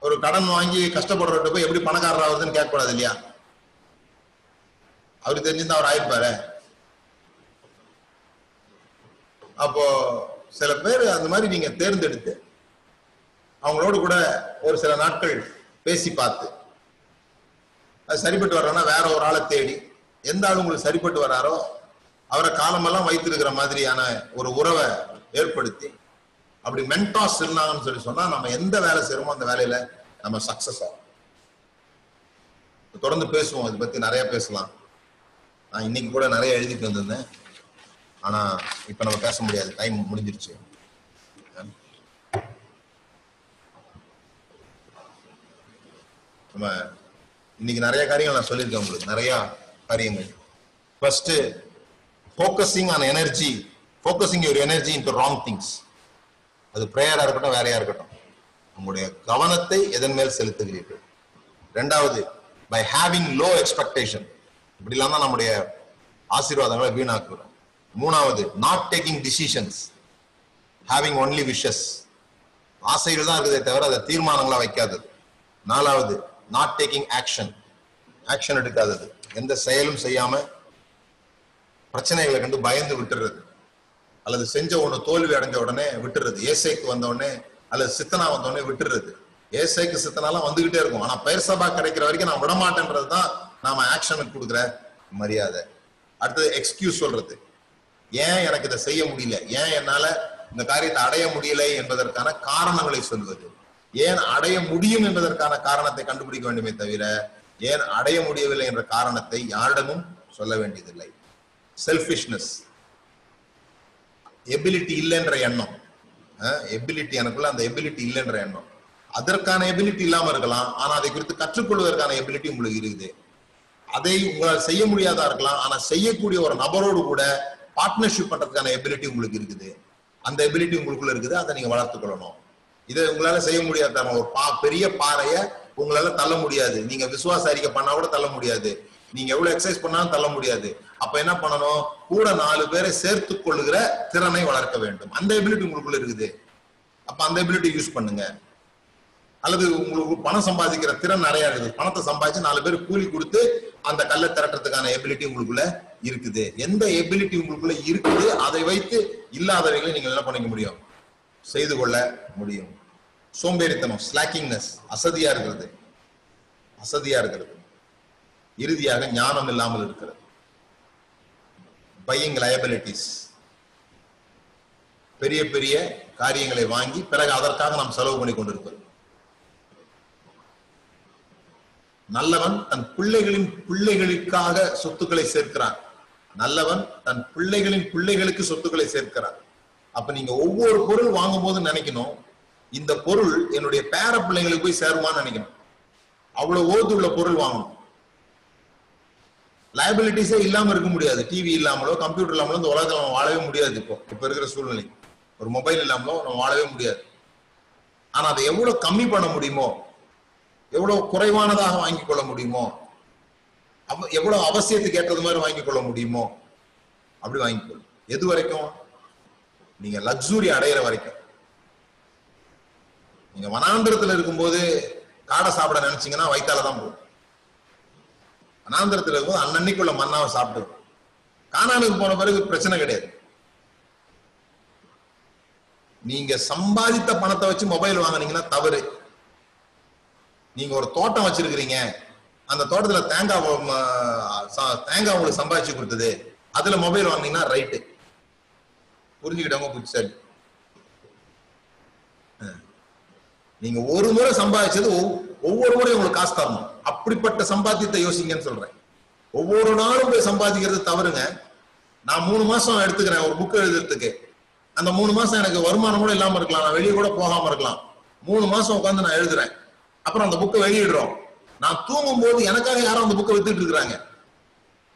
ஒரு கடன் வாங்கி கஷ்டப்படுறவர்கிட்ட போய் எப்படி பணக்காரர் ஆகுதுன்னு கேட்கக்கூடாது இல்லையா? அவரு தெரிஞ்சிருந்தா அவர் ஆயிருப்பாரு. அப்போ சில பேர் அந்த மாதிரி நீங்க தேர்ந்தெடுத்து அவங்களோட கூட ஒரு சில நாட்கள் பேசி பார்த்து அது சரிப்பட்டு வர்றோம்னா வேற ஒரு ஆளை தேடி எந்த ஆள் உங்களுக்கு சரிப்பட்டு வராரோ அவரை காலமெல்லாம் வைத்திருக்கிற மாதிரியான ஒரு உறவை ஏற்படுத்தி அப்படி மென்டாஸ் இருந்தாங்கன்னு சொல்லி சொன்னா நம்ம எந்த வேலை செய்யறோமோ அந்த வேலையில நம்ம சக்சஸ் ஆகும். தொடர்ந்து பேசுவோம். இதை பத்தி நிறைய பேசலாம். நான் இன்னைக்கு கூட நிறைய எழுதிட்டு வந்திருந்தேன். ஆனா இப்ப நம்ம பேச முடியாது. டைம் முடிஞ்சிருச்சு. நம்ம இன்னைக்கு நிறைய காரியங்கள் நான் சொல்லியிருக்கேன் உங்களுக்கு. நிறைய காரியங்கள். First focusing on energy focusing your energy in wrong things அது ப்ரேயரா இருக்கட்டும் வேறையா இருக்கட்டும். உங்களுடைய கவனத்தை எதன் மேல் செலுத்துகிறீர்கள்? ரெண்டாவது பை ஹேவிங் லோ எக்ஸ்பெக்டேஷன் இப்படிலாம் தான் நம்முடைய ஆசீர்வாதங்களை வீணாக்குறோம். மூணாவது not taking decisions having only wishes ஆசைகள் தான் இருக்குதே தவிர அதை தீர்மானங்களா வைக்காதது. நாலாவது நாட் டேக்கிங் ஆக்ஷன் ஆக்ஷன் எடுக்காதது. எந்த செயலும் செய்யாம பிரச்சனைகளை கண்டு பயந்து விட்டுறது. அல்லது செஞ்ச ஒன்று தோல்வி அடைஞ்ச உடனே விட்டுறது. ஏசைக்கு வந்த உடனே அல்லது சித்தனா வந்த விட்டுறது. ஏசைக்கு சித்தனாலாம் வந்துகிட்டே இருக்கும். ஆனா பெயர் சபா கிடைக்கிற வரைக்கும் நான் விடமாட்டேன்றது தான் நாம ஆக்ஷனுக்கு கொடுக்குற மரியாதை. அடுத்தது எக்ஸ்கியூஸ் சொல்றது. ஏன் எனக்கு இதை செய்ய முடியல? ஏன் என்னால இந்த காரியத்தை அடைய முடியலை என்பதற்கான காரணங்களை சொல்வது. ஏன் அடைய முடியும் என்பதற்கான காரணத்தை கண்டுபிடிக்க வேண்டுமே தவிர ஏன் அடைய முடியவில்லை என்ற காரணத்தை யாரிடமும் சொல்ல வேண்டியதில்லை. செல்ஃபிஷ்னஸ் எபிலிட்டி இல்லைன்ற எண்ணம். எபிலிட்டி எனக்குள்ள அந்த எபிலிட்டி இல்லைன்ற எண்ணம். அதற்கான எபிலிட்டி இல்லாம இருக்கலாம் ஆனா அதை குறித்து கற்றுக்கொள்வதற்கான எபிலிட்டி உங்களுக்கு இருக்குது. அதை உங்களால் செய்ய முடியாதா இருக்கலாம் ஆனா செய்யக்கூடிய ஒரு நபரோடு கூட பார்ட்னர்ஷிப் பண்றதுக்கான எபிலிட்டி உங்களுக்கு இருக்குது. அந்த எபிலிட்டி உங்களுக்குள்ள இருக்குது அதை நீங்க வளர்த்துக் கொள்ளணும். இதை உங்களால செய்ய முடியாது தரணும். ஒரு பா பெரிய பாறைய உங்களால தள்ள முடியாது. நீங்க விசுவாச அறிக்கை பண்ணா கூட தள்ள முடியாது. நீங்க எவ்வளவு எக்ஸசைஸ் பண்ணாலும் தள்ள முடியாது. அப்ப என்ன பண்ணணும்? கூட நாலு பேரை சேர்த்து கொள்ளுகிற திறனை வளர்க்க வேண்டும். அந்த எபிலிட்டி உங்களுக்குள்ள இருக்குது. அப்ப அந்த எபிலிட்டி யூஸ் பண்ணுங்க. அல்லது உங்களுக்கு பணம் சம்பாதிக்கிற திறன் நிறைய இருக்குது. பணத்தை சம்பாதிச்சு நாலு பேர் கூலி கொடுத்து அந்த கல்லை திரட்டுறதுக்கான எபிலிட்டி உங்களுக்குள்ள இருக்குது. எந்த எபிலிட்டி உங்களுக்குள்ள இருக்குது அதை வைத்து இல்லாதவைகளை நீங்க என்ன பண்ணிக்க முடியும்? செய்து கொள்ள முடியும். சோம்பேறித்தனம் ஸ்லாக்கிங்னஸ் அசதியா இருக்கிறது அசதியா இருக்கிறது இறுதியாக ஞானம் இல்லாமல் இருக்கிறது. பையிங் லயபிலிட்டிஸ் பெரிய பெரிய காரியங்களை வாங்கி பிறகு அதற்காக நாம் செலவு பண்ணி கொண்டிருப்பது. நல்லவன் தன் பிள்ளைகளின் பிள்ளைகளுக்காக சொத்துக்களை சேர்க்கிறான். நல்லவன் தன் பிள்ளைகளின் பிள்ளைகளுக்கு சொத்துக்களை சேர்க்கிறான். அப்ப நீங்க ஒவ்வொரு பொருள் வாங்கும் போது நினைக்கணும். இந்த பொருள் என்னுடைய பேர பிள்ளைங்களுக்கு போய் சேருமான்னு நினைக்கணும். அவ்வளவு ஓதுள்ள பொருள் வாங்கணும். லைபிலிட்டிஸே இல்லாம இருக்க முடியாது. டிவி இல்லாமலோ கம்ப்யூட்டர் இல்லாமலோ இந்த உலகத்துல நம்ம வாழவே முடியாது இப்போ. இப்ப இருக்கிற சூழ்நிலை. ஒரு மொபைல் இல்லாமலோ நம்ம வாழவே முடியாது. ஆனா அதை எவ்வளவு கம்மி பண்ண முடியுமோ எவ்வளவு குறைவானதாக வாங்கிக் கொள்ள முடியுமோ எவ்வளவு அவசியத்துக்கு ஏற்றது மாதிரி வாங்கிக் கொள்ள முடியுமோ அப்படி வாங்கிக்கொள்ளும் எது வரைக்கும்? நீங்க லக்ஸூரி அடையிற வரைக்கும். நீங்க வனாந்திரத்துல இருக்கும்போது காடை சாப்பிட நினைச்சீங்கன்னா வயித்தால தான் போகும். வனாந்திரத்துல இருக்கும்போது அன்னன்னைக்குள்ள மண்ணாவை சாப்பிட்டு கானானுக்கு போன பிறகு பிரச்சனை கிடையாது. நீங்க சம்பாதித்த பணத்தை வச்சு மொபைல் வாங்குனீங்கன்னா தவறு. நீங்க ஒரு தோட்டம் வச்சிருக்கிறீங்க. அந்த தோட்டத்துல தேங்காய் தேங்காய் உங்களுக்கு சம்பாதிச்சு கொடுத்தது. அதுல மொபைல் வாங்குனீங்கன்னா ரைட்டு. புரிஞ்சுக்கிட்டவங்க புத்திசாலி. நீங்க ஒரு முறை சம்பாதிச்சது ஒவ்வொரு முறையும் உங்களுக்கு காசு தரணும். அப்படிப்பட்ட சம்பாத்தியத்தை யோசிங்கன்னு சொல்றேன். ஒவ்வொரு நாளும் போய் சம்பாதிக்கிறது தவறுங்க. நான் மூணு மாசம் எடுத்துக்கிறேன் ஒரு புக் எழுதுறதுக்கு. அந்த மூணு மாசம் எனக்கு வருமானம் கூட இல்லாம இருக்கலாம். நான் வெளியே கூட போகாம இருக்கலாம். மூணு மாசம் உட்காந்து நான் எழுதுறேன். அப்புறம் அந்த புக்கை வெளியிடுறோம். நான் தூங்கும் போது எனக்காக யாரும் அந்த புக்கை வித்துட்டு இருக்கிறாங்க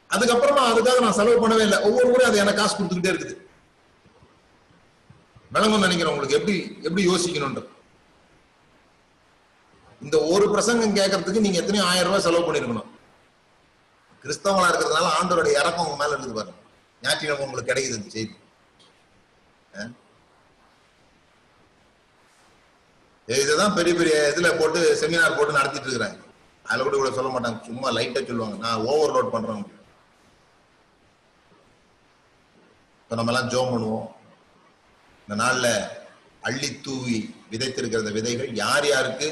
அதுக்கப்புறமா அதுக்காக நான் செலவு பண்ணவே இல்லை. ஒவ்வொரு முறையும் அது எனக்கு காசு கொடுத்துக்கிட்டே இருக்குது. விளங்கும் நினைக்கிறேன் உங்களுக்கு. எப்படி எப்படி யோசிக்கணும்ன்றது. இந்த ஒரு பிரசங்கம் கேட்கறதுக்கு நீங்க எத்தனையோ ஆயிரம் ரூபாய் செலவு பண்ணிருக்கணும். கிறிஸ்தவங்களா இருக்கிறதுனால ஆண்டவருடைய இறக்கம் உங்க மேல இருக்குது பாருங்க ஞாயிற்றுக்கிழமை உங்களுக்கு கிடைக்குது இந்த செய்தி. அஹ்? இதுதான் பெரிய பெரிய இதுல போட்டு செமினார் போட்டு நடத்திட்டு இருக்கிறாங்க. அதுல கூட இவ்வளவு சொல்ல மாட்டாங்க. சும்மா லைட்டா சொல்லுவாங்க. நான் ஓவர்லோட் பண்றேன் இப்ப நம்ம எல்லாம் ஜோம் பண்ணுவோம். இந்த நாள்ல அள்ளி தூவி விதைத்திருக்கிற விதைகள் யார் யாருக்கு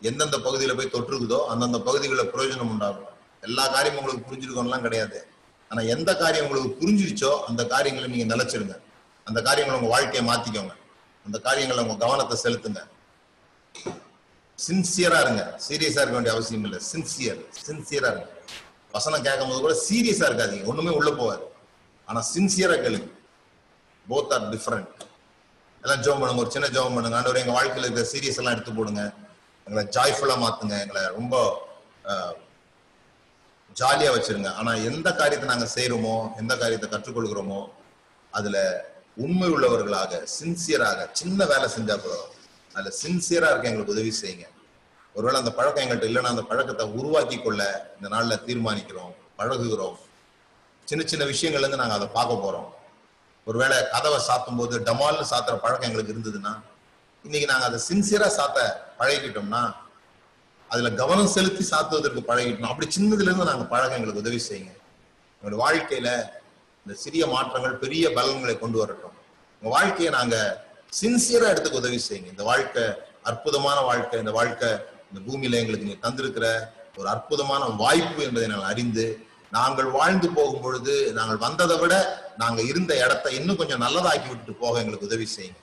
எந்தெந்த பகுதியில போய் தொற்றுக்குதோ அந்தந்த பகுதிகளில் பிரயோஜனம் உண்டாகும். எல்லா காரியமும் உங்களுக்கு புரிஞ்சிருக்கோம்லாம் கிடையாது. ஆனா எந்த காரியம் உங்களுக்கு புரிஞ்சிருச்சோ அந்த காரியங்களை நீங்க நிலைச்சிருங்க. அந்த காரியங்களை உங்க வாழ்க்கையை மாத்திக்கோங்க. அந்த காரியங்களை உங்க கவனத்தை செலுத்துங்க. சின்சியரா இருங்க. சீரியஸா இருக்க வேண்டிய அவசியம் இல்லை. சின்சியர் சின்சியரா இருங்க. வசனம் கேட்கும் போது கூட சீரியஸா இருக்காதீங்க. ஒண்ணுமே உள்ள போகாது. ஆனா சின்சியரா கேளுங்க. போத் ஆர் டிஃபரெண்ட் எல்லாம் ஜோம் பண்ணுங்க. ஒரு சின்ன ஜோம் பண்ணுங்க. ஆண்டவரே எங்க வாழ்க்கையில இருக்கிற சீரியஸ் எல்லாம் எடுத்து போடுங்க. எங்களை ஜாய்ஃபுல்லா மாத்துங்க எங்களை ரொம்ப ஜாலியா வச்சிருங்க. ஆனா எந்த காரியத்தை நாங்க செய்யறோமோ எந்த காரியத்தை கற்றுக்கொள்கிறோமோ அதுல உண்மை உள்ளவர்களாக சின்சியராக சின்ன வேலை செஞ்சா கூட அதுல சின்சியரா இருக்க எங்களுக்கு உதவி செய்யுங்க. ஒருவேளை அந்த பழக்கம் எங்கள்கிட்ட இல்லைன்னா அந்த பழக்கத்தை உருவாக்கி கொள்ள இந்த நாள்ல தீர்மானிக்கிறோம் பழகுகிறோம். சின்ன சின்ன விஷயங்கள்ல இருந்து நாங்க அதை பார்க்க போறோம். ஒருவேளை கதவை சாத்தும் போது டமால்னு சாத்துற பழக்கம் எங்களுக்கு இருந்ததுன்னா இன்னைக்கு நாங்க அதை சின்சியரா சாத்த பழகிட்டோம்னா அதுல கவனம் செலுத்தி சாத்துவதற்கு பழகிட்டோம். அப்படி சின்னதுல இருந்து நாங்க பழக எங்களுக்கு உதவி செய்யுங்க. எங்களுடைய வாழ்க்கையில இந்த சிறிய மாற்றங்கள் பெரிய பலன்களை கொண்டு வரட்டும். உங்க வாழ்க்கையை நாங்க சின்சியரா எடுத்துக்க உதவி செய்யுங்க. இந்த வாழ்க்கை அற்புதமான வாழ்க்கை. இந்த வாழ்க்கை இந்த பூமியில எங்களுக்கு நீங்க தந்திருக்கிற ஒரு அற்புதமான வாய்ப்பு என்பதை நாங்கள் அறிந்து நாங்கள் வாழ்ந்து போகும் பொழுது நாங்கள் வந்ததை விட நாங்க இருந்த இடத்தை இன்னும் கொஞ்சம் நல்லதாக்கி விட்டுட்டு போக எங்களுக்கு உதவி செய்யுங்க.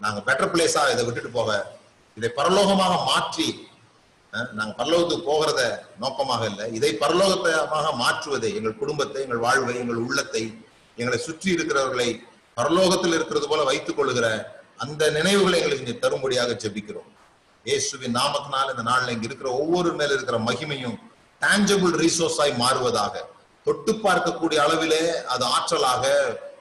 நாங்க பெட்டர் பிளேஸா இதை விட்டுட்டு போக இதை பரலோகமாக மாற்றி அஹ், நாங்க பரலோகத்துக்கு போகிறத நோக்கமாக இல்லை. இதை பரலோகமாக மாற்றுவதை எங்கள் குடும்பத்தை எங்கள் வாழ்வை எங்கள் உள்ளத்தை எங்களை சுற்றி இருக்கிறவர்களை பரலோகத்தில் இருக்கிறது போல வைத்துக் கொள்ளுகிற அந்த நினைவுகளை எங்களுக்கு இங்கே தரும்படியாக ஜெபிக்கிறோம். இயேசுவின் நாமத்தினால் இந்த நாளில் இங்க இருக்கிற ஒவ்வொரு மேல இருக்கிற மகிமையும் டேஞ்சபிள் resource ஆய் மாறுவதாக தொட்டு பார்க்கக்கூடிய அளவிலே அது ஆற்றலாக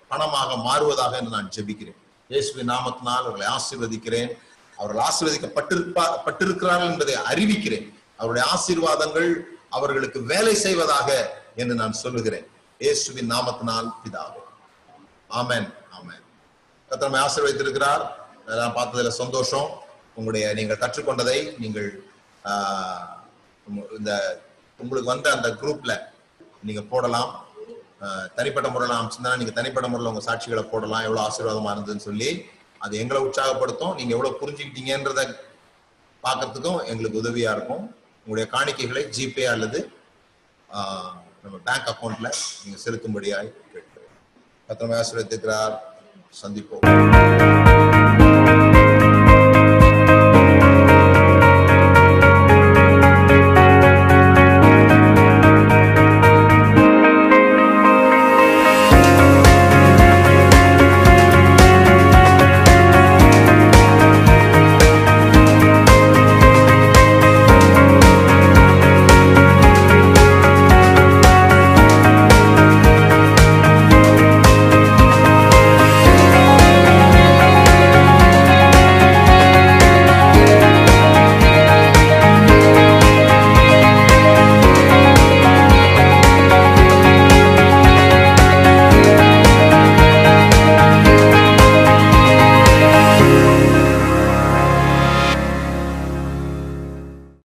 பணமாக மாறுவதாக என்று நான் ஜெபிக்கிறேன். இயேசுவின் நாமத்தினால் அவர்களை ஆசீர்வதிக்கிறேன். அவர்கள் ஆசீர்வதிக்கப்பட்டிருப்பா பட்டிருக்கிறார்கள் என்பதை அறிவிக்கிறேன். அவருடைய ஆசீர்வாதங்கள் அவர்களுக்கு வேலை செய்வதாக என்று நான் சொல்லுகிறேன். இயேசுவின் நாமத்தினால் பிதாவே. ஆமேன் ஆமேன். கத்தரமை ஆசீர்வதித்திருக்கிறார். அதெல்லாம் பார்த்ததுல சந்தோஷம். உங்களுடைய நீங்கள் கற்றுக்கொண்டதை நீங்கள் இந்த உங்களுக்கு வந்த அந்த குரூப்ல நீங்க போடலாம். தனிப்பட்ட முறையில் அமைச்சிருந்தா நீங்க தனிப்பட்ட முறையில் உங்க சாட்சிகளை போடலாம். எவ்வளவு ஆசீர்வாதமா இருந்ததுன்னு சொல்லி அது எங்களை உற்சாகப்படுத்தும். நீங்க எவ்வளவு புரிஞ்சுக்கிட்டீங்கன்றத பார்க்கறதுக்கும் எங்களுக்கு உதவியா இருக்கும். உங்களுடைய காணிக்கைகளை ஜிபே அல்லது நம்ம பேங்க் அக்கௌண்ட்ல நீங்க செலுத்தும்படியாய் கேட்கிறேன் பத்திரமா ஆசீர்வதிக்கிறார் சந்திப்போம்.